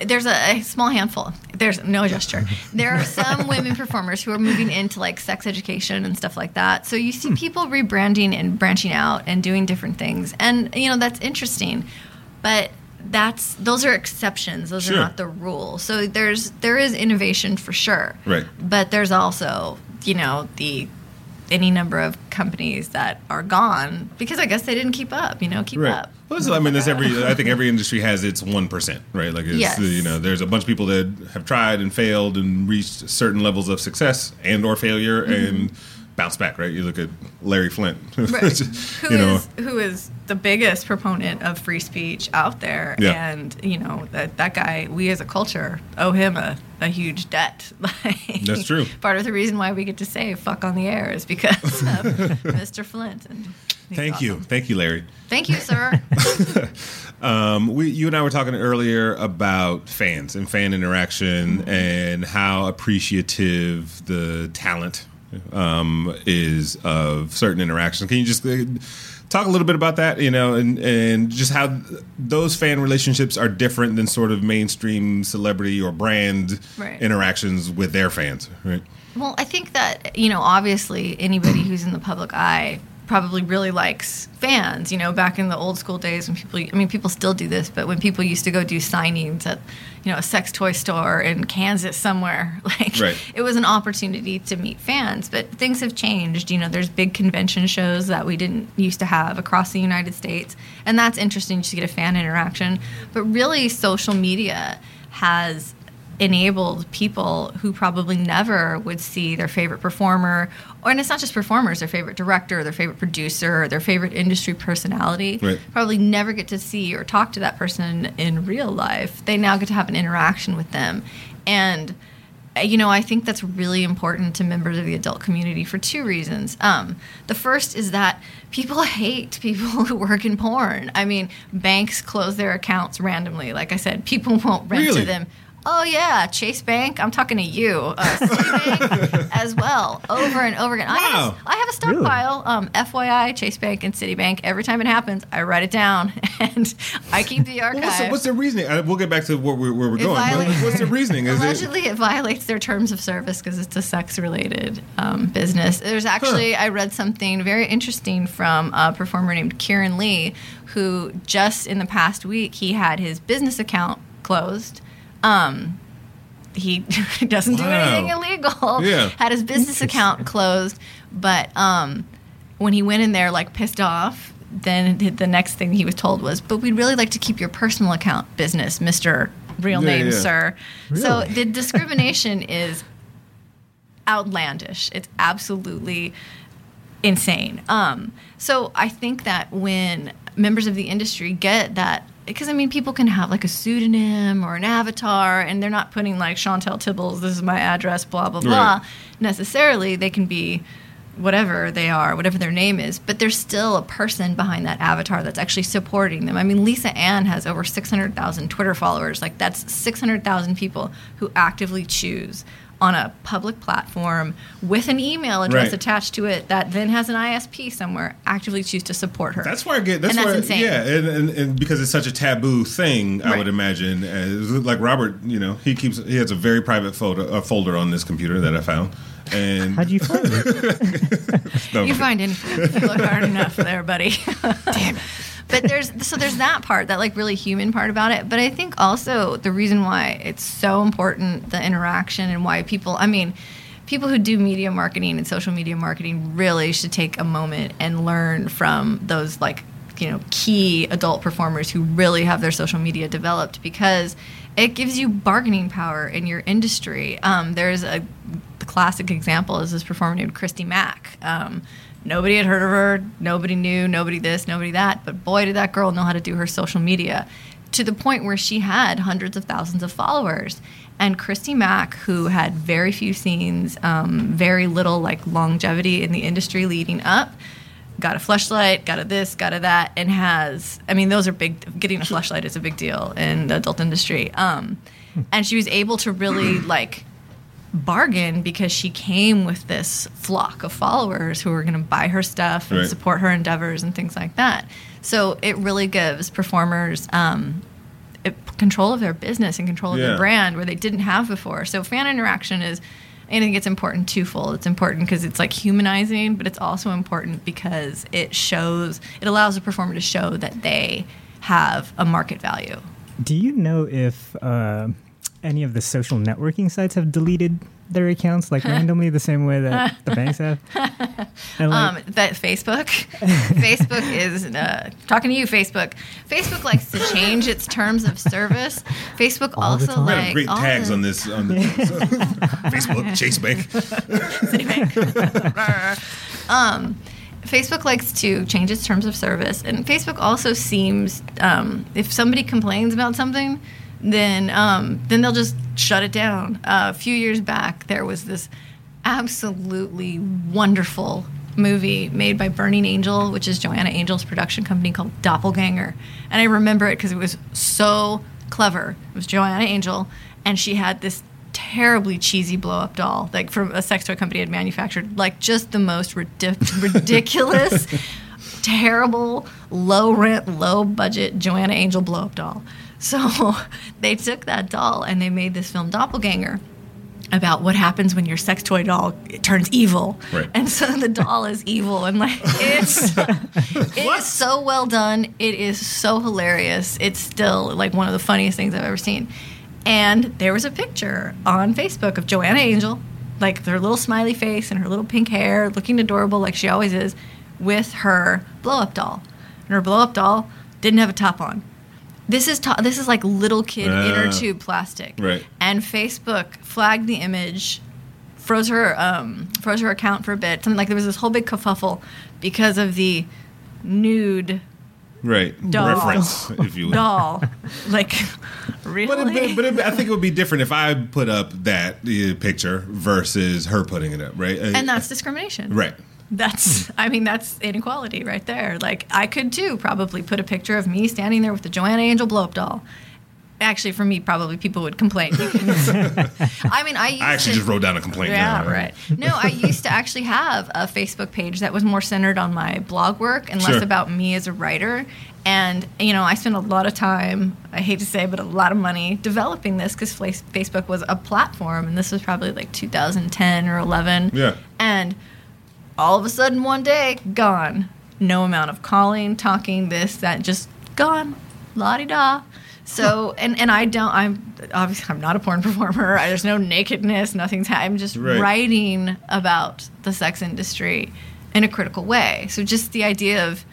there's a, a small handful. There's no gesture. There are some women performers who are moving into like sex education and stuff like that. So you see people rebranding and branching out and doing different things, and you know that's interesting. But that's those are exceptions. Those Sure. are not the rule. So there's there is innovation for sure. Right. But there's also you know the any number of companies that are gone because I guess they didn't keep up. You know, keep Right. up. Well, so, I mean, there's every. I think every industry has its one percent, right? Like, it's, Yes. you know, there's a bunch of people that have tried and failed and reached certain levels of success and or failure mm-hmm. and bounce back, right? You look at Larry Flynt. Right. Who you know, is- who is the biggest proponent of free speech out there? Yeah. And you know that that guy, we as a culture owe him a, a huge debt. Like, That's true. Part of the reason why we get to say "fuck on the air" is because of Mr. Flint. And thank you, thank you, Larry. Thank you, sir. Um, we, you and I were talking earlier about fans and fan interaction Mm-hmm. and how appreciative the talent um, is of certain interactions. Can you just uh, talk a little bit about that? You know, and and just how those fan relationships are different than sort of mainstream celebrity or brand Right. interactions with their fans, right? Well, I think that, you know, obviously anybody who's in the public eye probably really likes fans. You know, back in the old school days when people, I mean, people still do this, but when people used to go do signings at, you know, a sex toy store in Kansas somewhere, like Right. it was an opportunity to meet fans. But things have changed. You know, there's big convention shows that we didn't used to have across the United States. And that's interesting to get a fan interaction. But really, social media has enabled people who probably never would see their favorite performer or and it's not just performers their favorite director their favorite producer their favorite industry personality Right. probably never get to see or talk to that person in real life they now get to have an interaction with them and uh, you know, I think that's really important to members of the adult community for two reasons. Um, the first is that people hate people who work in porn. I mean, banks close their accounts randomly. Like I said, people won't rent Really? to them. Oh yeah, Chase Bank. I'm talking to you, uh, Citibank as well, over and over again. I, have, I have a stockpile. Um, FYI, Chase Bank and Citibank. Every time it happens, I write it down and I keep the archive. Well, what's, the, what's the reasoning? Uh, We'll get back to where we're, where we're It going. violates What's the reasoning? Is it, Allegedly, it, violates their terms of service because it's a sex-related um, business. There's actually, I read something very interesting from a performer named Keiran Lee, who just in the past week he had his business account closed. Um, he doesn't do Wow. anything illegal. Yeah. Had his business account closed, but um, when he went in there like pissed off, then the- next thing he was told was, "But we'd really like to keep your personal account business, Mister Real Yeah, Name, yeah. sir." So the discrimination is outlandish. It's absolutely insane. Um, so I think that when members of the industry get that, because I mean, people can have like a pseudonym or an avatar, and they're not putting like Chauntelle Tibbals, this is my address, blah blah blah. Right. Necessarily, they can be whatever they are, whatever their name is, but there's still a person behind that avatar that's actually supporting them. I mean, Lisa Ann has over 600,000 Twitter followers. Like, that's 600,000 people who actively choose on a public platform with an email address Right. attached to it that then has an ISP somewhere actively choose to support her. That's where I get. That's And that's where, insane. yeah, and, and, and because it's such a taboo thing, I would imagine. Uh, like Robert, you know, he keeps he has a very private folder, a folder on this computer that I found, and How'd you find it? no, You find anything. You look hard enough there, buddy. Damn it. But there's so there's that part, that like really human part about it. But I think also the reason why it's so important, the interaction and why people I mean, people who do media marketing and social media marketing really should take a moment and learn from those like you know key adult performers who really have their social media developed because it gives you bargaining power in your industry. Um, there's a classic example is this performer named Christy Mack. Um, nobody had heard of her, nobody knew, nobody this, nobody that, but boy, did that girl know how to do her social media to the point where she had hundreds of thousands of followers. And Christy Mack, who had very few scenes, um, very little like longevity in the industry leading up, got a Fleshlight, got a this, got a that, and has. I mean, those are big. Getting a Fleshlight is a big deal in the adult industry. Um, and she was able to really like bargain because she came with this flock of followers who were going to buy her stuff and Right. support her endeavors and things like that. So it really gives performers um, it- control of their business and control of Yeah. their brand where they didn't have before. So fan interaction is. I think it's important twofold. It's important because it's like humanizing, but it's also important because it shows, it allows a performer to show that they have a market value. Do you know if uh, any of the social networking sites have deleted their accounts like randomly the same way that the banks have? And, like, Um, that Facebook, Facebook is uh, talking to you. Facebook, Facebook likes to change its terms of service. Facebook All the also we like have great all tags the- on this on the, Facebook, Chase Bank. Citibank. um, Facebook likes to change its terms of service, and Facebook also seems um, if somebody complains about something, then um, then they'll just shut it down. Uh, a few years back, there was this absolutely wonderful movie made by Burning Angel, which is Joanna Angel's production company called Doppelganger, and I remember it because it was so clever. It was Joanna Angel, and she had this terribly cheesy blow up doll, like from a sex toy company had manufactured, like just the most ridic- ridiculous, terrible, low rent, low budget Joanna Angel blow up doll. So they took that doll and they made this film Doppelganger about what happens when your sex toy doll turns evil. Right. And so the doll is evil and like it's it is so well done. It is so hilarious. It's still like one of the funniest things I've ever seen. And there was a picture on Facebook of Joanna Angel, like her little smiley face and her little pink hair, looking adorable like she always is, with her blow up doll. And her blow up doll didn't have a top on. This is to- this is like little kid Ah. inner tube plastic. Right. And Facebook flagged the image, froze her um, froze her account for a bit. Something like there was this whole big kerfuffle because of the nude Right. Doll. Reference, if you will. doll. like really? But, it, but it, I think it would be different if I put up that uh, picture versus her putting it up, right? Uh, and that's discrimination. right. That's, hmm. I mean, that's inequality right there. Like, I could too probably put a picture of me standing there with the Joanna Angel blow up doll. Actually, for me, probably people would complain. I mean, I used I actually to, just wrote down a complaint. yeah, now, right. No, I used to actually have a Facebook page that was more centered on my blog work and less Sure. about me as a writer. And you know, I spent a lot of time. I hate to say, but a lot of money developing this because Facebook was a platform, and this was probably like 2010 or 11. Yeah. And all of a sudden, one day, gone. No amount of calling, talking, this, that, just gone. La di da. So, and, and I don't, I'm obviously, I'm not a porn performer. I, there's no nakedness, nothing's, ha- I'm just Right. writing about the sex industry in a critical way. So, just the idea of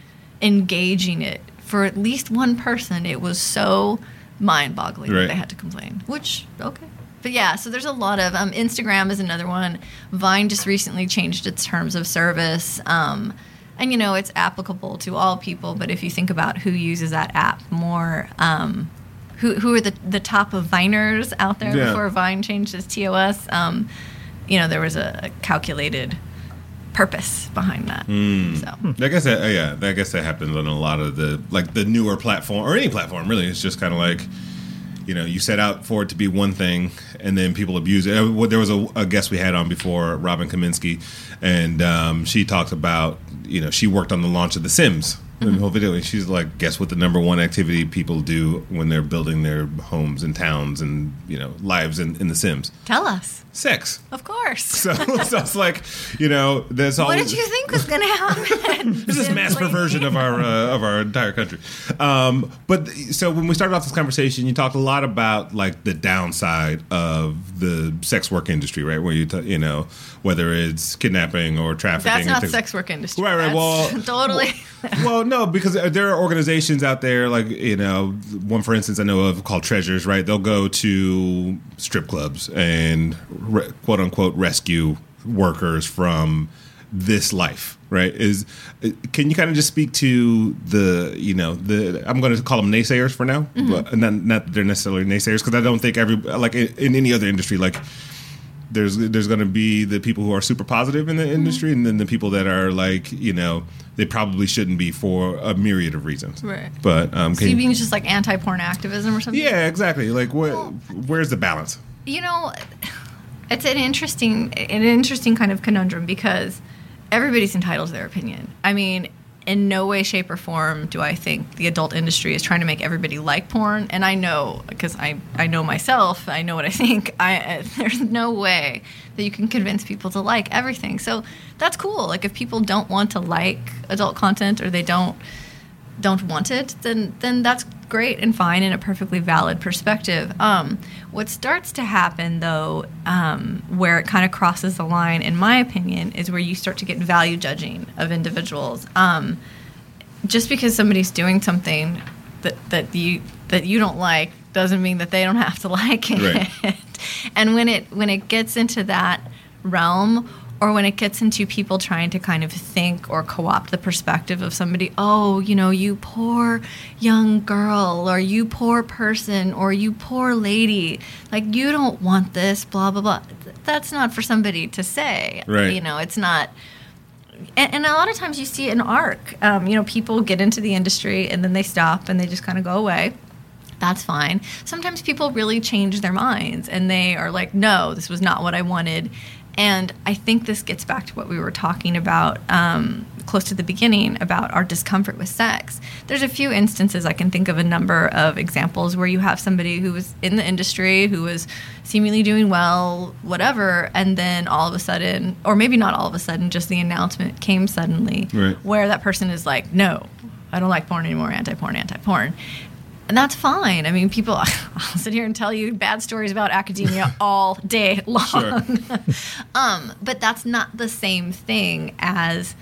engaging it for at least one person, it was so mind boggling Right. that they had to complain, which, okay. But yeah, so there's a lot of um, Instagram is another one. Vine just recently changed its terms of service. Um, and you know, it's applicable to all people, but if you think about who uses that app more, um, who, who are the, the top of Viners out there Yeah. before Vine changed its TOS, um, you know, there was a, a calculated purpose behind that. Hmm. So. I guess that, uh, yeah, I guess that happens on a lot of the like the newer platform or any platform really. It's just kind of like you know you set out for it to be one thing and then people abuse it. Uh, There was a, a guest we had on before, Robin Kaminsky, and um, she talked about you know she worked on the launch of The Sims. The whole video, and she's like, "Guess what? The number one activity people do when they're building their homes and towns and you know lives in, in The Sims, Tell us. Sex." Of course. So, so it's like, you know, there's all. what did you think was going to happen? This is mass perversion of our uh, of our entire country. Um, but so when we started off this conversation, you talked a lot about like the downside of the sex work industry, right? Where you t- you know whether it's kidnapping or trafficking. That's not sex work industry. Right, right. Well, totally. well, no, because there are organizations out there, like you know, one for instance I know of called Treasures. Right, they'll go to strip clubs and re- quote unquote rescue workers from this life. Right? Is can you kind of just speak to the you know the I'm going to call them naysayers for now, but not not that they're necessarily naysayers because I don't think every like in, in any other industry like there's there's going to be the people who are super positive in the industry, and then the people that are like you know they probably shouldn't be for a myriad of reasons. Right. But um, So you you, just like anti-porn activism or something? yeah, exactly. Like where where's the balance? You know, it's an interesting, an interesting kind of conundrum because everybody's entitled to their opinion. I mean, in no way, shape, or form do I think the adult industry is trying to make everybody like porn. And I know because I, I know myself. I know what I think. I there's no way that you can convince people to like everything. So that's cool. Like if people don't want to like adult content or they don't don't want it, then then that's great and fine and a perfectly valid perspective. Um, what starts to happen though, um, where it kind of crosses the line, in my opinion, is where you start to get value judging of individuals. Um, just because somebody's doing something that that you that you don't like doesn't mean that they don't have to like it. Right. and when it when it gets into that realm or when it gets into people trying to kind of think or co-opt the perspective of somebody oh you know you poor young girl or you poor person or you poor lady like you don't want this blah blah blah that's not for somebody to say Right. you know it's not and, and a lot of times you see an arc. Um, you know, people get into the industry and then they stop and they just kind of go away. That's fine. Sometimes people really change their minds and they are like, no, this was not what I wanted. And I think this gets back to what we were talking about um, close to the beginning about our discomfort with sex. There's a few instances I can think of a number of examples where you have somebody who was in the industry who was seemingly doing well, whatever, and then all of a sudden, or maybe not all of a sudden, just the announcement came suddenly Right. where that person is like, no, I don't like porn anymore, anti porn, anti porn. And that's fine. I mean, people, I'll sit here and tell you bad stories about academia all day long. Sure. um, but that's not the same thing as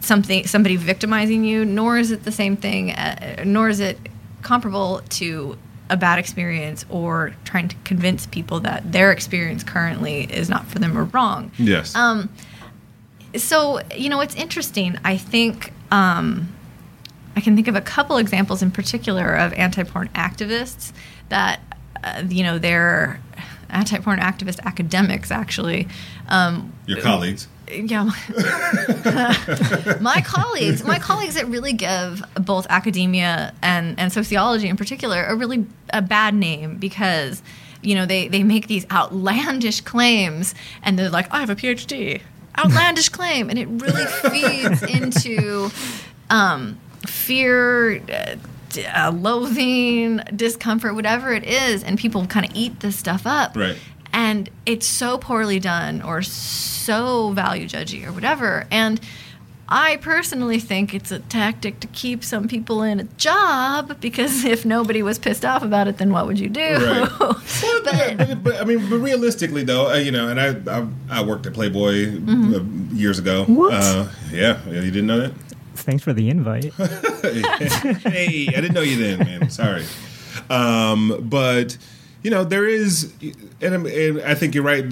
something somebody victimizing you, nor is it the same thing, uh, nor is it comparable to a bad experience or trying to convince people that their experience currently is not for them or wrong. Yes. Um, so you know, it's interesting. I think um, I can think of a couple examples in particular of anti-porn activists that uh, you know they're anti-porn activist academics actually. Um, Your colleagues. yeah my colleagues my colleagues that really give both academia and, and sociology in particular a really a bad name because you know they, they make these outlandish claims and they're like i have a phd outlandish claim and it really feeds into um, fear uh, uh, loathing discomfort whatever it is and people kind of eat this stuff up Right. and it's so poorly done or so value judgy or whatever and i personally think it's a tactic to keep some people in a job because if nobody was pissed off about it then what would you do Right. Well, but, but, but, I mean, but realistically, though, uh, you know, and I I, I worked at Playboy Mm-hmm. uh, years ago. What? Uh, yeah, yeah, you didn't know that. Thanks for the invite. hey, I didn't know you then, man. Sorry. Um, but you know, there is, and, and I think you're right.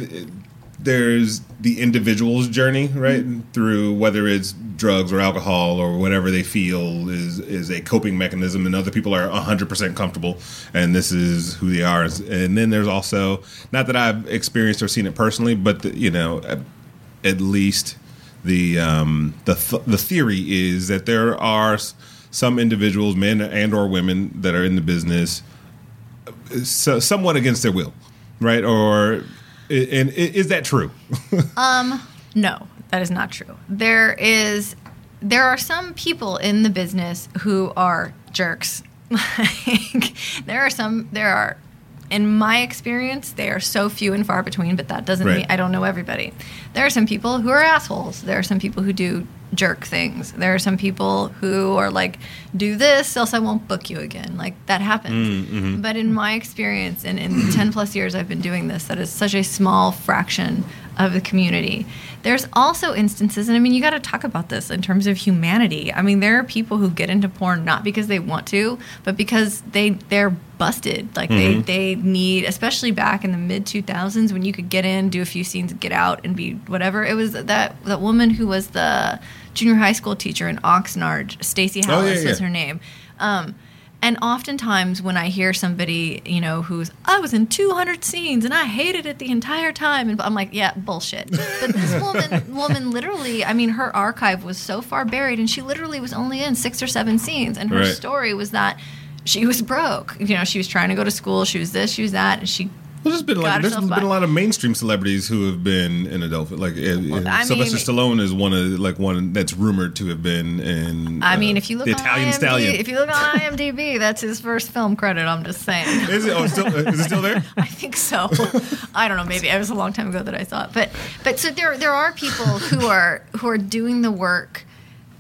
There's the individual's journey, right, through whether it's drugs or alcohol or whatever they feel is is a coping mechanism, and other people are 100 percent comfortable, and this is who they are. And then there's also not that I've experienced or seen it personally, but the, you know, at least the um, the th- the theory is that there are some individuals, men and or women, that are in the business so, somewhat against their will, right? Or and is that true? um, no that is not true there is there are some people in the business who are jerks like there are some there are in my experience they are so few and far between but that doesn't Right. mean i don't know everybody. There are some people who are assholes. There are some people who do jerk things. There are some people who are like do this else i won't book you again. Like that happens. Mm, mm-hmm. But in my experience and in 10 plus years i've been doing this that is such a small fraction of the community there's also instances and i mean you got to talk about this in terms of humanity. I mean there are people who get into porn not because they want to but because they they're busted. Like they they need especially back in the mid 2000s when you could get in do a few scenes get out and be whatever. It was that that woman who was the junior high school teacher in oxnard stacy Oh, yeah, yeah. was her name. Um, and oftentimes when I hear somebody, you know, who's I was in 200 scenes and I hated it the entire time, and I'm like, yeah, bullshit. But this woman, woman, literally, I mean, her archive was so far buried, and she literally was only in six or seven scenes, and her Right. story was that she was broke. You know, she was trying to go to school, she was this, she was that, and she Well, there's been like there's been a lot of mainstream celebrities who have been in adult like uh, Well, I Sylvester mean- Stallone is one of like one that's rumored to have been in. I uh, mean, if you look the on Italian Stallion, if you look on IMDb, that's his first film credit. I'm just saying. is it? Oh, still, is it still there? I think so. I don't know. Maybe it was a long time ago that I saw it, but but so there there are people who are who are doing the work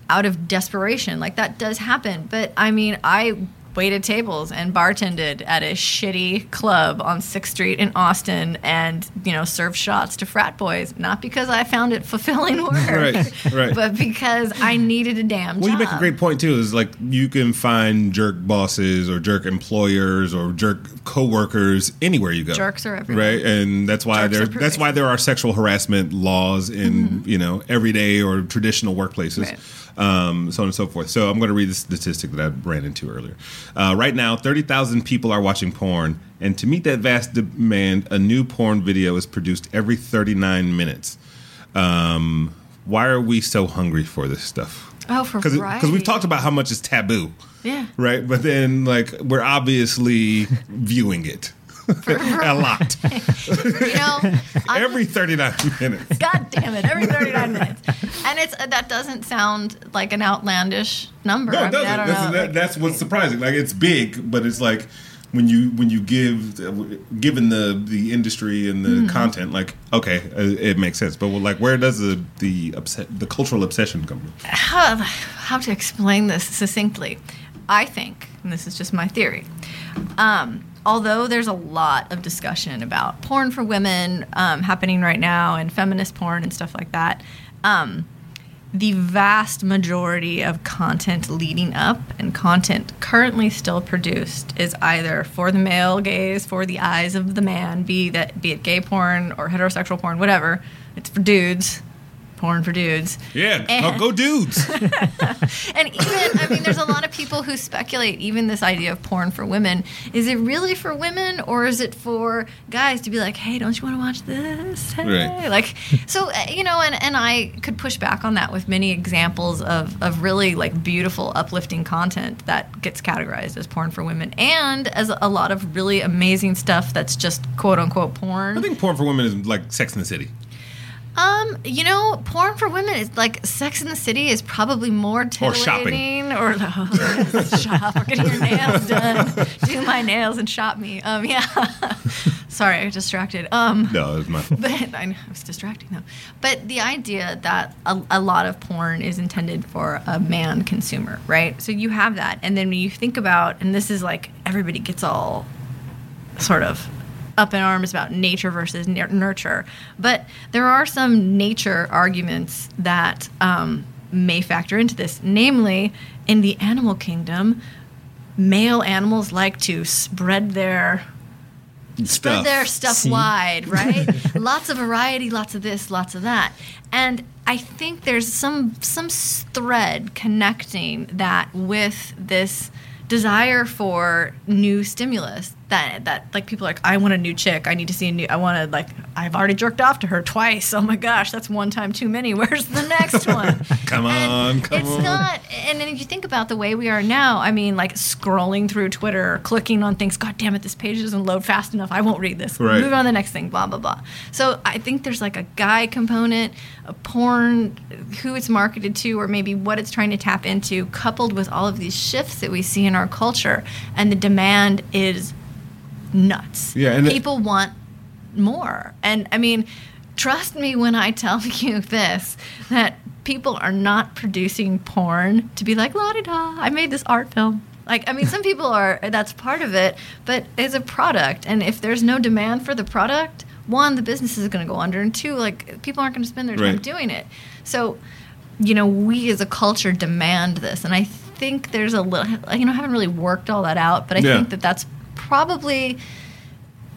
out of desperation. Like that does happen. But I mean, I waited tables and bartended at a shitty club on Sixth Street in Austin, and you know served shots to frat boys. Not because I found it fulfilling work, Right, right. but because I needed a damn. Well, you make a great point too. Is like you can find jerk bosses or jerk employers or jerk coworkers anywhere you go. Jerks are everywhere. right? And that's why Jerks there. are That's why there are sexual harassment laws in you know everyday or traditional workplaces. Right. Um, so on and so forth. So I'm going to read the statistic that I ran into earlier. Uh, right now, 30,000 people are watching porn, and to meet that vast demand, a new porn video is produced every 39 minutes. Um, why are we so hungry for this stuff? Oh, for because variety. we've talked about how much is taboo, Yeah. right? But then like we're obviously viewing it a lot You know, I'm every 39 minutes. God damn it! Every thirty-nine minutes, and it's that doesn't sound like an outlandish number. No, I it mean, doesn't. I That's, know. that, like- that's what's surprising. Like it's big, but it's like when you when you give given the the industry and the Mm-hmm. content, like okay, uh, it makes sense. But well, like where does the the obs- the cultural obsession come from? how, how to explain this succinctly. I think, and this is just my theory, um, although there's a lot of discussion about porn for women um, happening right now and feminist porn and stuff like that, um, the vast majority of content leading up and content currently still produced is either for the male gaze, for the eyes of the man, be that be it gay porn or heterosexual porn, whatever. It's for dudes. Porn for dudes. Yeah, And- go, go dudes. And even, I mean, there's a lot of people who speculate, even this idea of porn for women. Is it really for women or is it for guys to be like, hey, don't you want to watch this? Hey. Right. Like, so, uh, you know, and, and I could push back on that with many examples of, of really like beautiful, uplifting content that gets categorized as porn for women and as a lot of really amazing stuff that's just quote unquote porn. I think porn for women is like Sex in the City. Um, you know, porn for women is like Sex in the City is probably more Or shopping. titillating or oh, shop or getting your nails done, do my nails and shop me. Um, yeah. Sorry, I was distracted. Um, No, it's my fault. but I, know, I was distracting though. But the idea that a, a lot of porn is intended for a man consumer, right? So you have that, and then when you think about, and this is like everybody gets all sort of up in arms about nature versus nur- nurture, but there are some nature arguments that um, may factor into this. Namely, in the animal kingdom, male animals like to spread their spread Stuff. their stuff See? wide, right? lots of variety, lots of this, lots of that. And I think there's some some thread connecting that with this desire for new stimulus that that like people are like I want a new chick I need to see a new I want to like I've already jerked off to her twice oh my gosh that's one time too many where's the next one Come And on, come on. it's on. not and then if you think about the way we are now I mean like scrolling through Twitter clicking on things god damn it this page doesn't load fast enough I won't read this Right. move on to the next thing blah blah blah so I think there's like a guy component a porn who it's marketed to or maybe what it's trying to tap into coupled with all of these shifts that we see in our culture and the demand is nuts Yeah, and it- people want more. And I mean, trust me when I tell you this that people are not producing porn to be like, la di da, I made this art film. Like, I mean, some people are, that's part of it, but it's a product. And if there's no demand for the product, one, the business is going to go under, and two, like, people aren't going to spend their time Right. doing it. So, you know, we as a culture demand this. And I think there's a little, you know, I haven't really worked all that out, but I Yeah. think that that's probably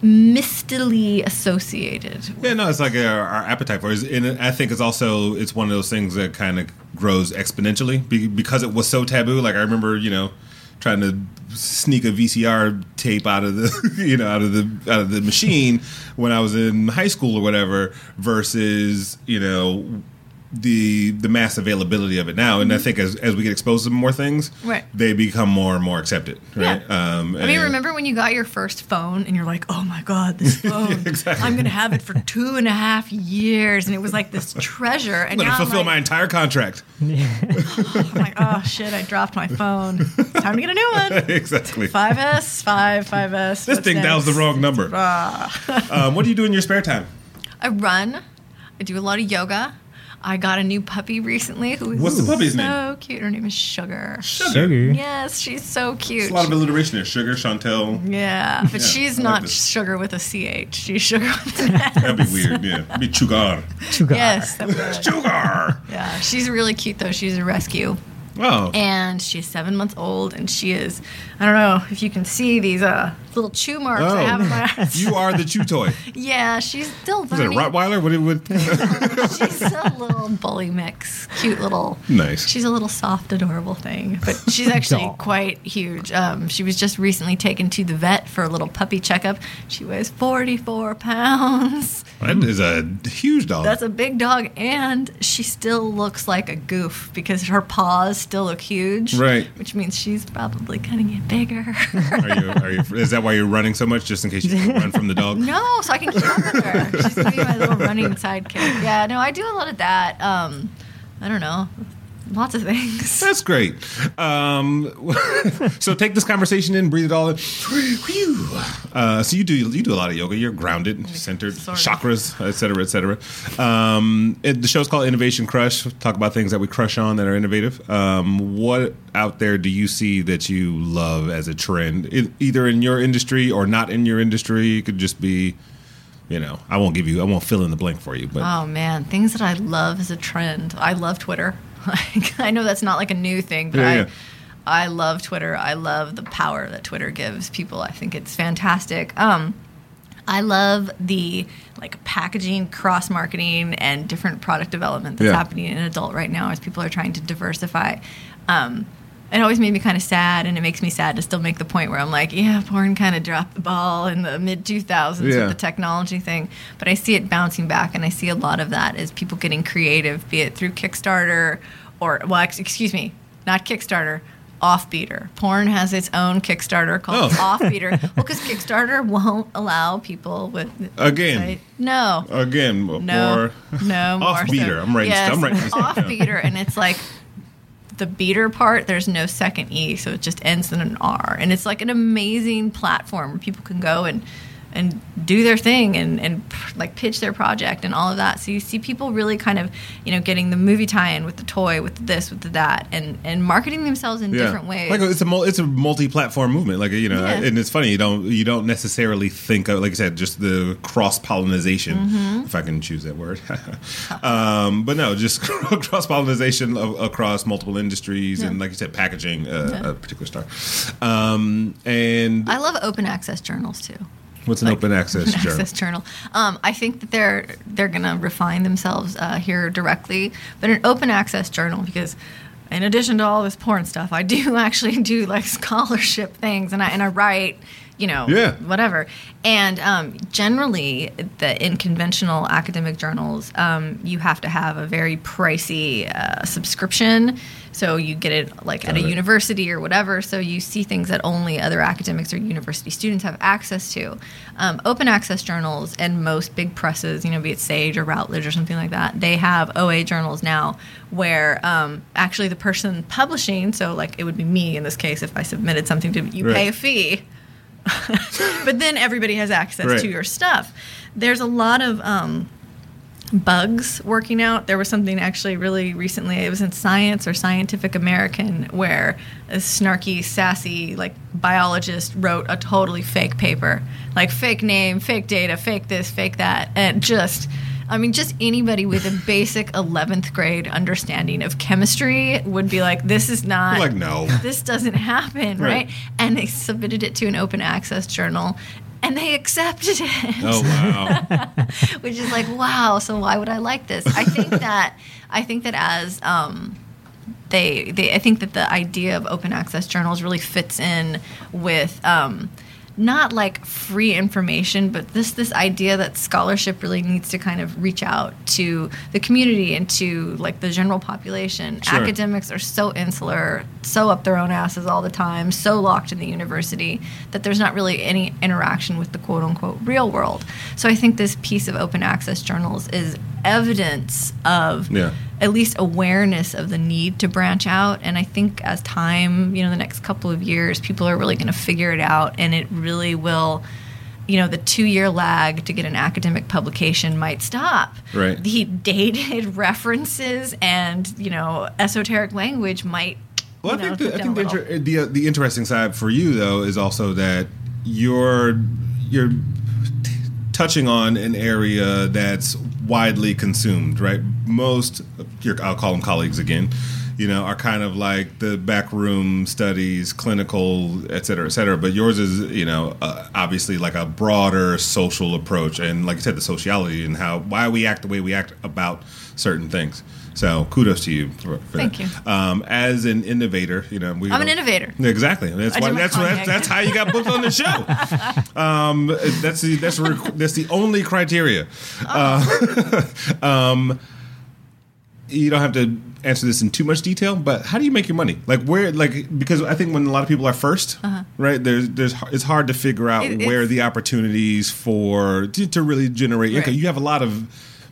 mistily associated. Yeah, no, it's like our, our appetite for it. And I think it's also it's one of those things that kind of grows exponentially be, because it was so taboo. Like I remember, you know, trying to sneak a VCR tape out of the you know out of the out of the machine when I was in high school or whatever versus you know the the mass availability of it now and I think as, as we get exposed to more things Right. they become more and more accepted right Yeah. um, I mean, remember when you got your first phone and you're like, oh my God, this phone. exactly. I'm going to have it for two and a half years. And it was like this treasure. And I'm now fulfill I'm my entire contract I'm like, oh shit, I dropped my phone. Time to get a new one. exactly 5S, 5, Five 5S. This thing dials the wrong number. um, what do you do in your spare time? I run. I do a lot of yoga. I got a new puppy recently who is What's the puppy's name. so name? cute. Her name is Sugar. Sugar. Yes, she's so cute. It's a lot of alliteration there. Sugar, Chauntelle. Yeah, but Yeah, she's I like not this. sugar with a ch. She's sugar with an s. That'd be weird. Yeah, It'd be Chugar. Sugar. Yes, that would. Chugar. yeah. She's really cute though. She's a rescue, Oh, and she's seven months old, and she is. I don't know if you can see these uh, little chew marks I have in my eyes. you are the chew toy. yeah, she's still Is it a. Rottweiler? What? It would. she's a little bully mix, cute little. nice. She's a little soft, adorable thing, but she's actually quite huge. Um, she was just recently taken to the vet for a little puppy checkup. She weighs 44 pounds. That is a huge dog. That's a big dog, and she still looks like a goof because her paws still look huge. Right. Which means she's probably gonna get bigger. are you? Are you? Is that why you're running so much, just in case you run from the dog? no, so I can keep up with her. She's gonna be my little running sidekick. Yeah, no, I do a lot of that. Um, I don't know, lots of things. That's great. Um, so take this conversation in, breathe it all in. Uh, so you do you do a lot of yoga. You're grounded, centered, Sort of. chakras, etc., cetera, et cetera. Um, it, the show's called Innovation Crush. Talk about things that we crush on that are innovative. Um, what out there do you see that you love as a trend, e- either in your industry or not in your industry? It could just be, you know, I won't give you, I won't fill in the blank for you, but Oh man, things that I love as a trend. I love Twitter. Like I know that's not like a new thing, but Yeah, I yeah. I love Twitter. I love the power that Twitter gives people. I think it's fantastic. Um I love the like packaging, cross marketing, and different product development that's Yeah. happening in adult right now as people are trying to diversify. Um, it always made me kind of sad, and it makes me sad to still make the point where I'm like, yeah, porn kind of dropped the ball in the mid 2000s Yeah. with the technology thing, but I see it bouncing back, and I see a lot of that as people getting creative, be it through Kickstarter or, well, ex- excuse me, not Kickstarter. Offbeatr. Porn has its own Kickstarter called Oh. Offbeatr. well, because Kickstarter won't allow people with Again. No, Again, no, more no. more Offbeatr. so- I'm writing- Yes, I'm writing. Offbeatr, and it's like the beater part. There's no second e, so it just ends in an r, and it's like an amazing platform where people can go and and do their thing and and like pitch their project and all of that. So you see people really kind of you know getting the movie tie-in with the toy, with the this, with the that, and and marketing themselves in different ways. Like it's a mul- it's a multi-platform movement. Like you know, Yeah. and it's funny you don't you don't necessarily think of like I said just the cross pollination, Mm-hmm. if I can choose that word. um, but no, just cross pollination across multiple industries and like you said, packaging uh, Yeah. a particular star. Um, and I love open access journals too. What's an like, open access Open journal? Access Journal. Um, I think that they're they're going to refine themselves uh, here directly, but an open access journal because. In addition to all this porn stuff, I do actually do like scholarship things, and I and I write, you know, Yeah. whatever. And um, generally, the in conventional academic journals, um, you have to have a very pricey uh, subscription. So you get it like at a it. university or whatever. So you see things that only other academics or university students have access to. Um, open access journals and most big presses, you know, be it Sage or Routledge or something like that, they have OA journals now where um, actually the person publishing, so like it would be me in this case if I submitted something to you, pay a fee. but then everybody has access Right. to your stuff. There's a lot of um, bugs working out. There was something actually really recently, it was in Science or Scientific American, where a snarky, sassy, like biologist wrote a totally fake paper. Like fake name, fake data, fake this, fake that. And just, I mean, just anybody with a basic 11th grade understanding of chemistry would be like, this is not Like no. this doesn't happen, Right. right? And they submitted it to an open access journal and they accepted it. Oh wow! Which is like, wow, so why would I like this? I think that I think that as um they, they I think that the idea of open access journals really fits in with um, not like free information, but this this idea that scholarship really needs to kind of reach out to the community and to like the general population. Sure. Academics are so insular, so up their own asses all the time, so locked in the university that there's not really any interaction with the quote unquote real world. So I think this piece of open access journals is evidence of Yeah. At least awareness of the need to branch out. And I think as time, you know, the next couple of years, people are really going to figure it out, and it really will. You know, the two-year lag to get an academic publication might stop. Right. The dated references and you know esoteric language might. Well, I you know, think the, I think the, inter- the uh, the interesting side for you though is also that you're you're t- touching on an area that's widely consumed, right? Most your I'll call them colleagues again, you know, are kind of like the backroom studies, clinical, et cetera, et cetera. But yours is, you know, uh, obviously like a broader social approach, and like I said, the sociality and how why we act the way we act about certain things. So kudos to you for, for Thank that. you. Um, as an innovator, you know, we I'm an innovator. Exactly. That's I why. That's, that's that's how you got booked on the show. Um, that's the that's the, that's the only criteria. Uh, um, you don't have to answer this in too much detail, but how do you make your money? Like where? Like because I think when a lot of people are 1st right? There's there's it's hard to figure out Uh-huh. It- where the opportunities for to, to really generate income. Right. You have a lot of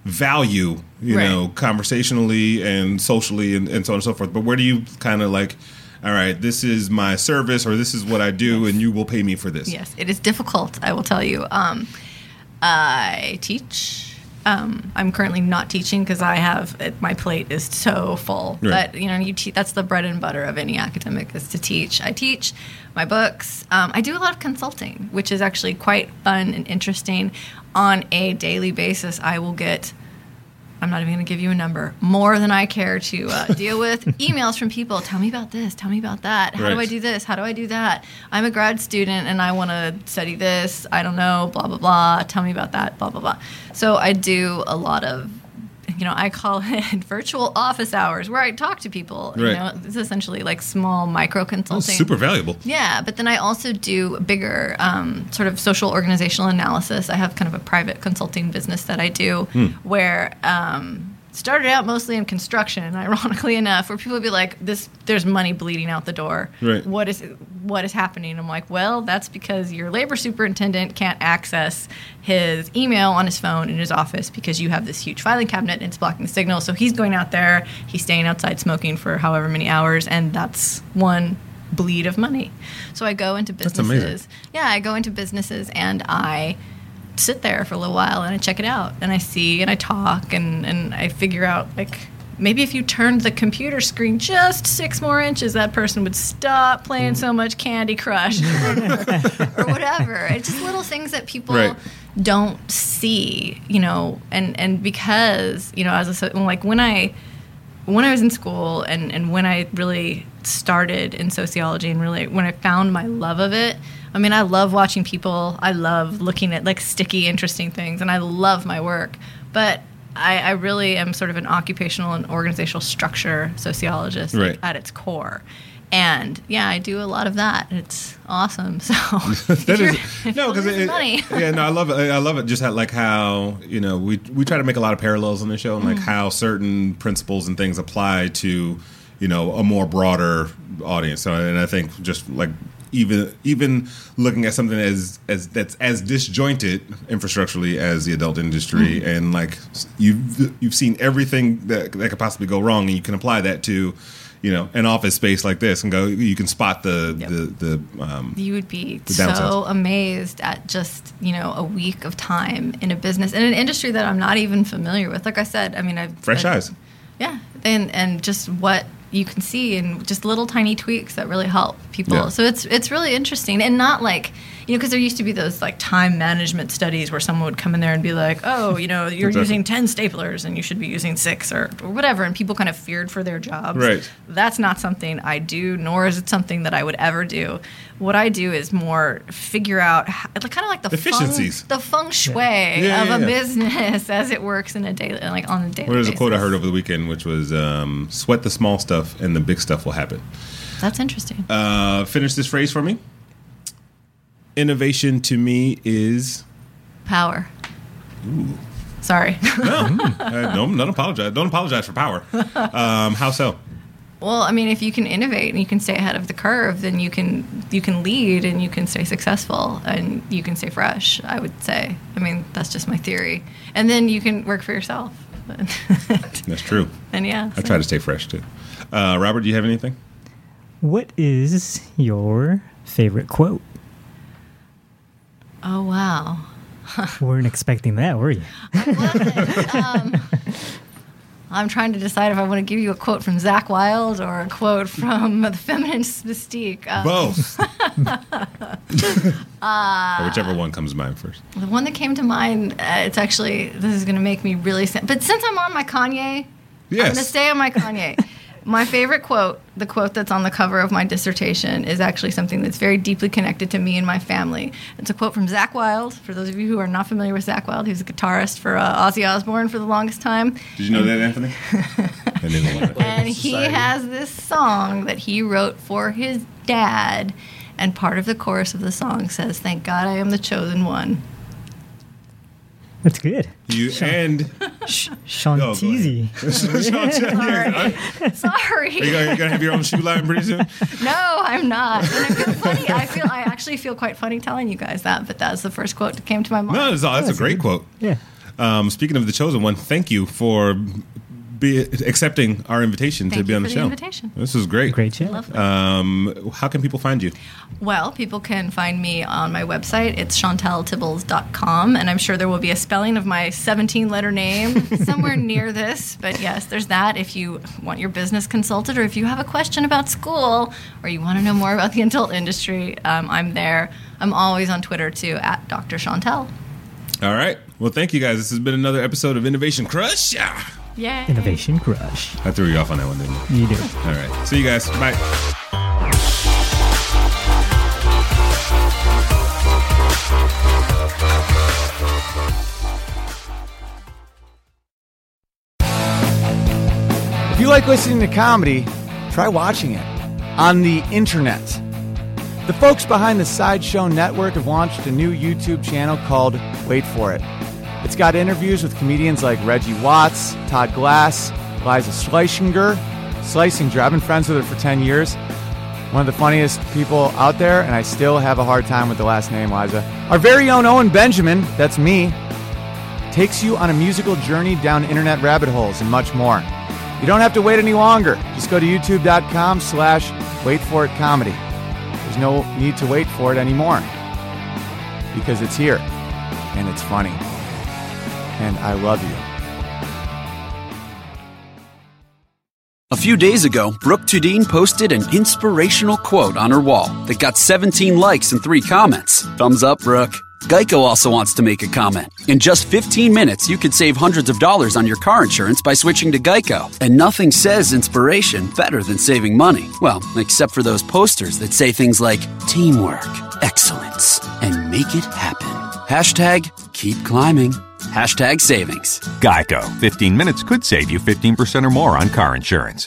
value, you Right. know, conversationally and socially and, and so on and so forth. But where do you kind of like? All right, this is my service, or this is what I do, and you will pay me for this. Yes, it is difficult. I will tell you. Um, I teach. Um, I'm currently not teaching because I have it, my plate is so full. Right. But you know, you te- that's the bread and butter of any academic is to teach. I teach my books. Um, I do a lot of consulting, which is actually quite fun and interesting. On a daily basis, I will get. I'm not even going to give you a number, more than I care to uh, deal with. Emails from people, tell me about this, tell me about that. How do I do this? How do I do that? I'm a grad student and I want to study this. I don't know, blah, blah, blah. Tell me about that, blah, blah, blah. So I do a lot of, you know, I call it virtual office hours where I talk to people. You Right. know, it's essentially like small micro consulting. Oh, consulting. super valuable. Yeah, but then I also do bigger um, sort of social organizational analysis. I have kind of a private consulting business that I do Hmm. where um, started out mostly in construction, ironically enough, where people would be like, "This, there's money bleeding out the door. Right. What is what is happening?" I'm like, "Well, that's because your labor superintendent can't access his email on his phone in his office because you have this huge filing cabinet and it's blocking the signal. So he's going out there, he's staying outside smoking for however many hours, and that's one." bleed of money. So I go into businesses. Yeah, I go into businesses and I sit there for a little while and I check it out and I see and I talk and, and I figure out like maybe if you turned the computer screen just six more inches, that person would stop playing so much Candy Crush or whatever. It's just little things that people Right. don't see, you know, and and because you know, as a like when I when I was in school and, and when I really started in sociology and really when I found my love of it, I mean, I love watching people. I love looking at like sticky, interesting things, and I love my work. But I, I really am sort of an occupational and organizational structure sociologist like, at its core. And yeah, I do a lot of that. It's awesome. So that is no because it, money. yeah no I love it I love it just how, like how you know we we try to make a lot of parallels on the show and Mm. like how certain principles and things apply to you know a more broader audience so and I think just like even even looking at something as as that's as disjointed infrastructurally as the adult industry Mm. and like you've you've seen everything that that could possibly go wrong and you can apply that to you know an office space like this and go you can spot the Yep. the the um, you would be so amazed at just you know a week of time in a business in an industry that I'm not even familiar with. Like I said, I mean, I've fresh I- eyes. Yeah, and and just what you can see and just little tiny tweaks that really help people. Yeah. So it's it's really interesting and not like you know because there used to be those like time management studies where someone would come in there and be like, oh, you know, you're Exactly. using ten staplers and you should be using six or, or whatever, and people kind of feared for their jobs. Right. That's not something I do, nor is it something that I would ever do. What I do is more figure out how, kind of like the Efficiencies. feng, the feng shui Yeah, of yeah, a yeah. business as it works in a daily like on a daily. Well, there's a quote I heard over the weekend, which was um, "Sweat the small stuff, and the big stuff will happen." That's interesting. Uh, finish this phrase for me. Innovation to me is Power. Ooh. Sorry. uh, don't, don't apologize. Don't apologize for power. Um, how so? well, I mean, if you can innovate and you can stay ahead of the curve, then you can you can lead and you can stay successful and you can stay fresh. I would say. I mean, that's just my theory. And then you can work for yourself. That's true. and yeah, I so- try to stay fresh too. Uh, Robert, do you have anything? What is your favorite quote? Oh wow. Weren't expecting that, were you? um, I'm trying to decide if I want to give you a quote from Zakk Wylde or a quote from the Feminist Mystique. Um, Both. Uh, whichever one comes to mind first. The one that came to mind, uh, it's actually, this is going to make me really sad. But since I'm on my Kanye, I'm going to stay on my Kanye. My favorite quote, the quote that's on the cover of my dissertation, is actually something that's very deeply connected to me and my family. It's a quote from Zakk Wylde. For those of you who are not familiar with Zakk Wylde, he was a guitarist for uh, Ozzy Osbourne for the longest time. Did you know that, Anthony? I didn't know that. And he has this song that he wrote for his dad. And part of the chorus of the song says, Thank God I am the chosen one. That's good. You and Sean Oh, go Teasy. Are Sorry. you gonna, you gonna have your own shoe line pretty soon? No, I'm not. And I feel funny. I feel I actually feel quite funny telling you guys that, but that's the first quote that came to my mind. No, that's, that's a That's great good. quote. Yeah. Um, speaking of the chosen one, thank you for be accepting our invitation to be you on the for the show. invitation. This is great. Great show. Lovely. Um, how can people find you? Well, people can find me on my website. It's chauntelletibbals.com, and I'm sure there will be a spelling of my 17 letter name somewhere near this. But yes, there's that. If you want your business consulted, or if you have a question about school, or you want to know more about the adult industry, um, I'm there. I'm always on Twitter too, at Dr. Chauntelle. All right. Well, thank you guys. This has been another episode of Innovation Crush. Yeah. Yay. Innovation Crush. I threw you off on that one, didn't I? You do. All right. See you guys. Bye. If you like listening to comedy, try watching it on the internet. The folks behind the Sideshow Network have launched a new YouTube channel called Wait For It. It's got interviews with comedians like Reggie Watts, Todd Glass, Liza Schleichinger. Schleichinger, I've been friends with her for 10 years. One of the funniest people out there, and I still have a hard time with the last name, Liza. Our very own Owen Benjamin, that's me, takes you on a musical journey down internet rabbit holes and much more. You don't have to wait any longer. Just go to youtube.com slash wait for it comedy. There's no need to wait for it anymore because it's here and it's funny. And I love you. A few days ago, Brooke Tudine posted an inspirational quote on her wall that got 17 likes and 3 comments. Thumbs up, Brooke. Geico also wants to make a comment. In just 15 minutes, you could save hundreds of dollars on your car insurance by switching to Geico. And nothing says inspiration better than saving money. Well, except for those posters that say things like teamwork, excellence, and make it happen. Hashtag keep climbing. Hashtag savings. Geico. 15 minutes could save you 15% or more on car insurance.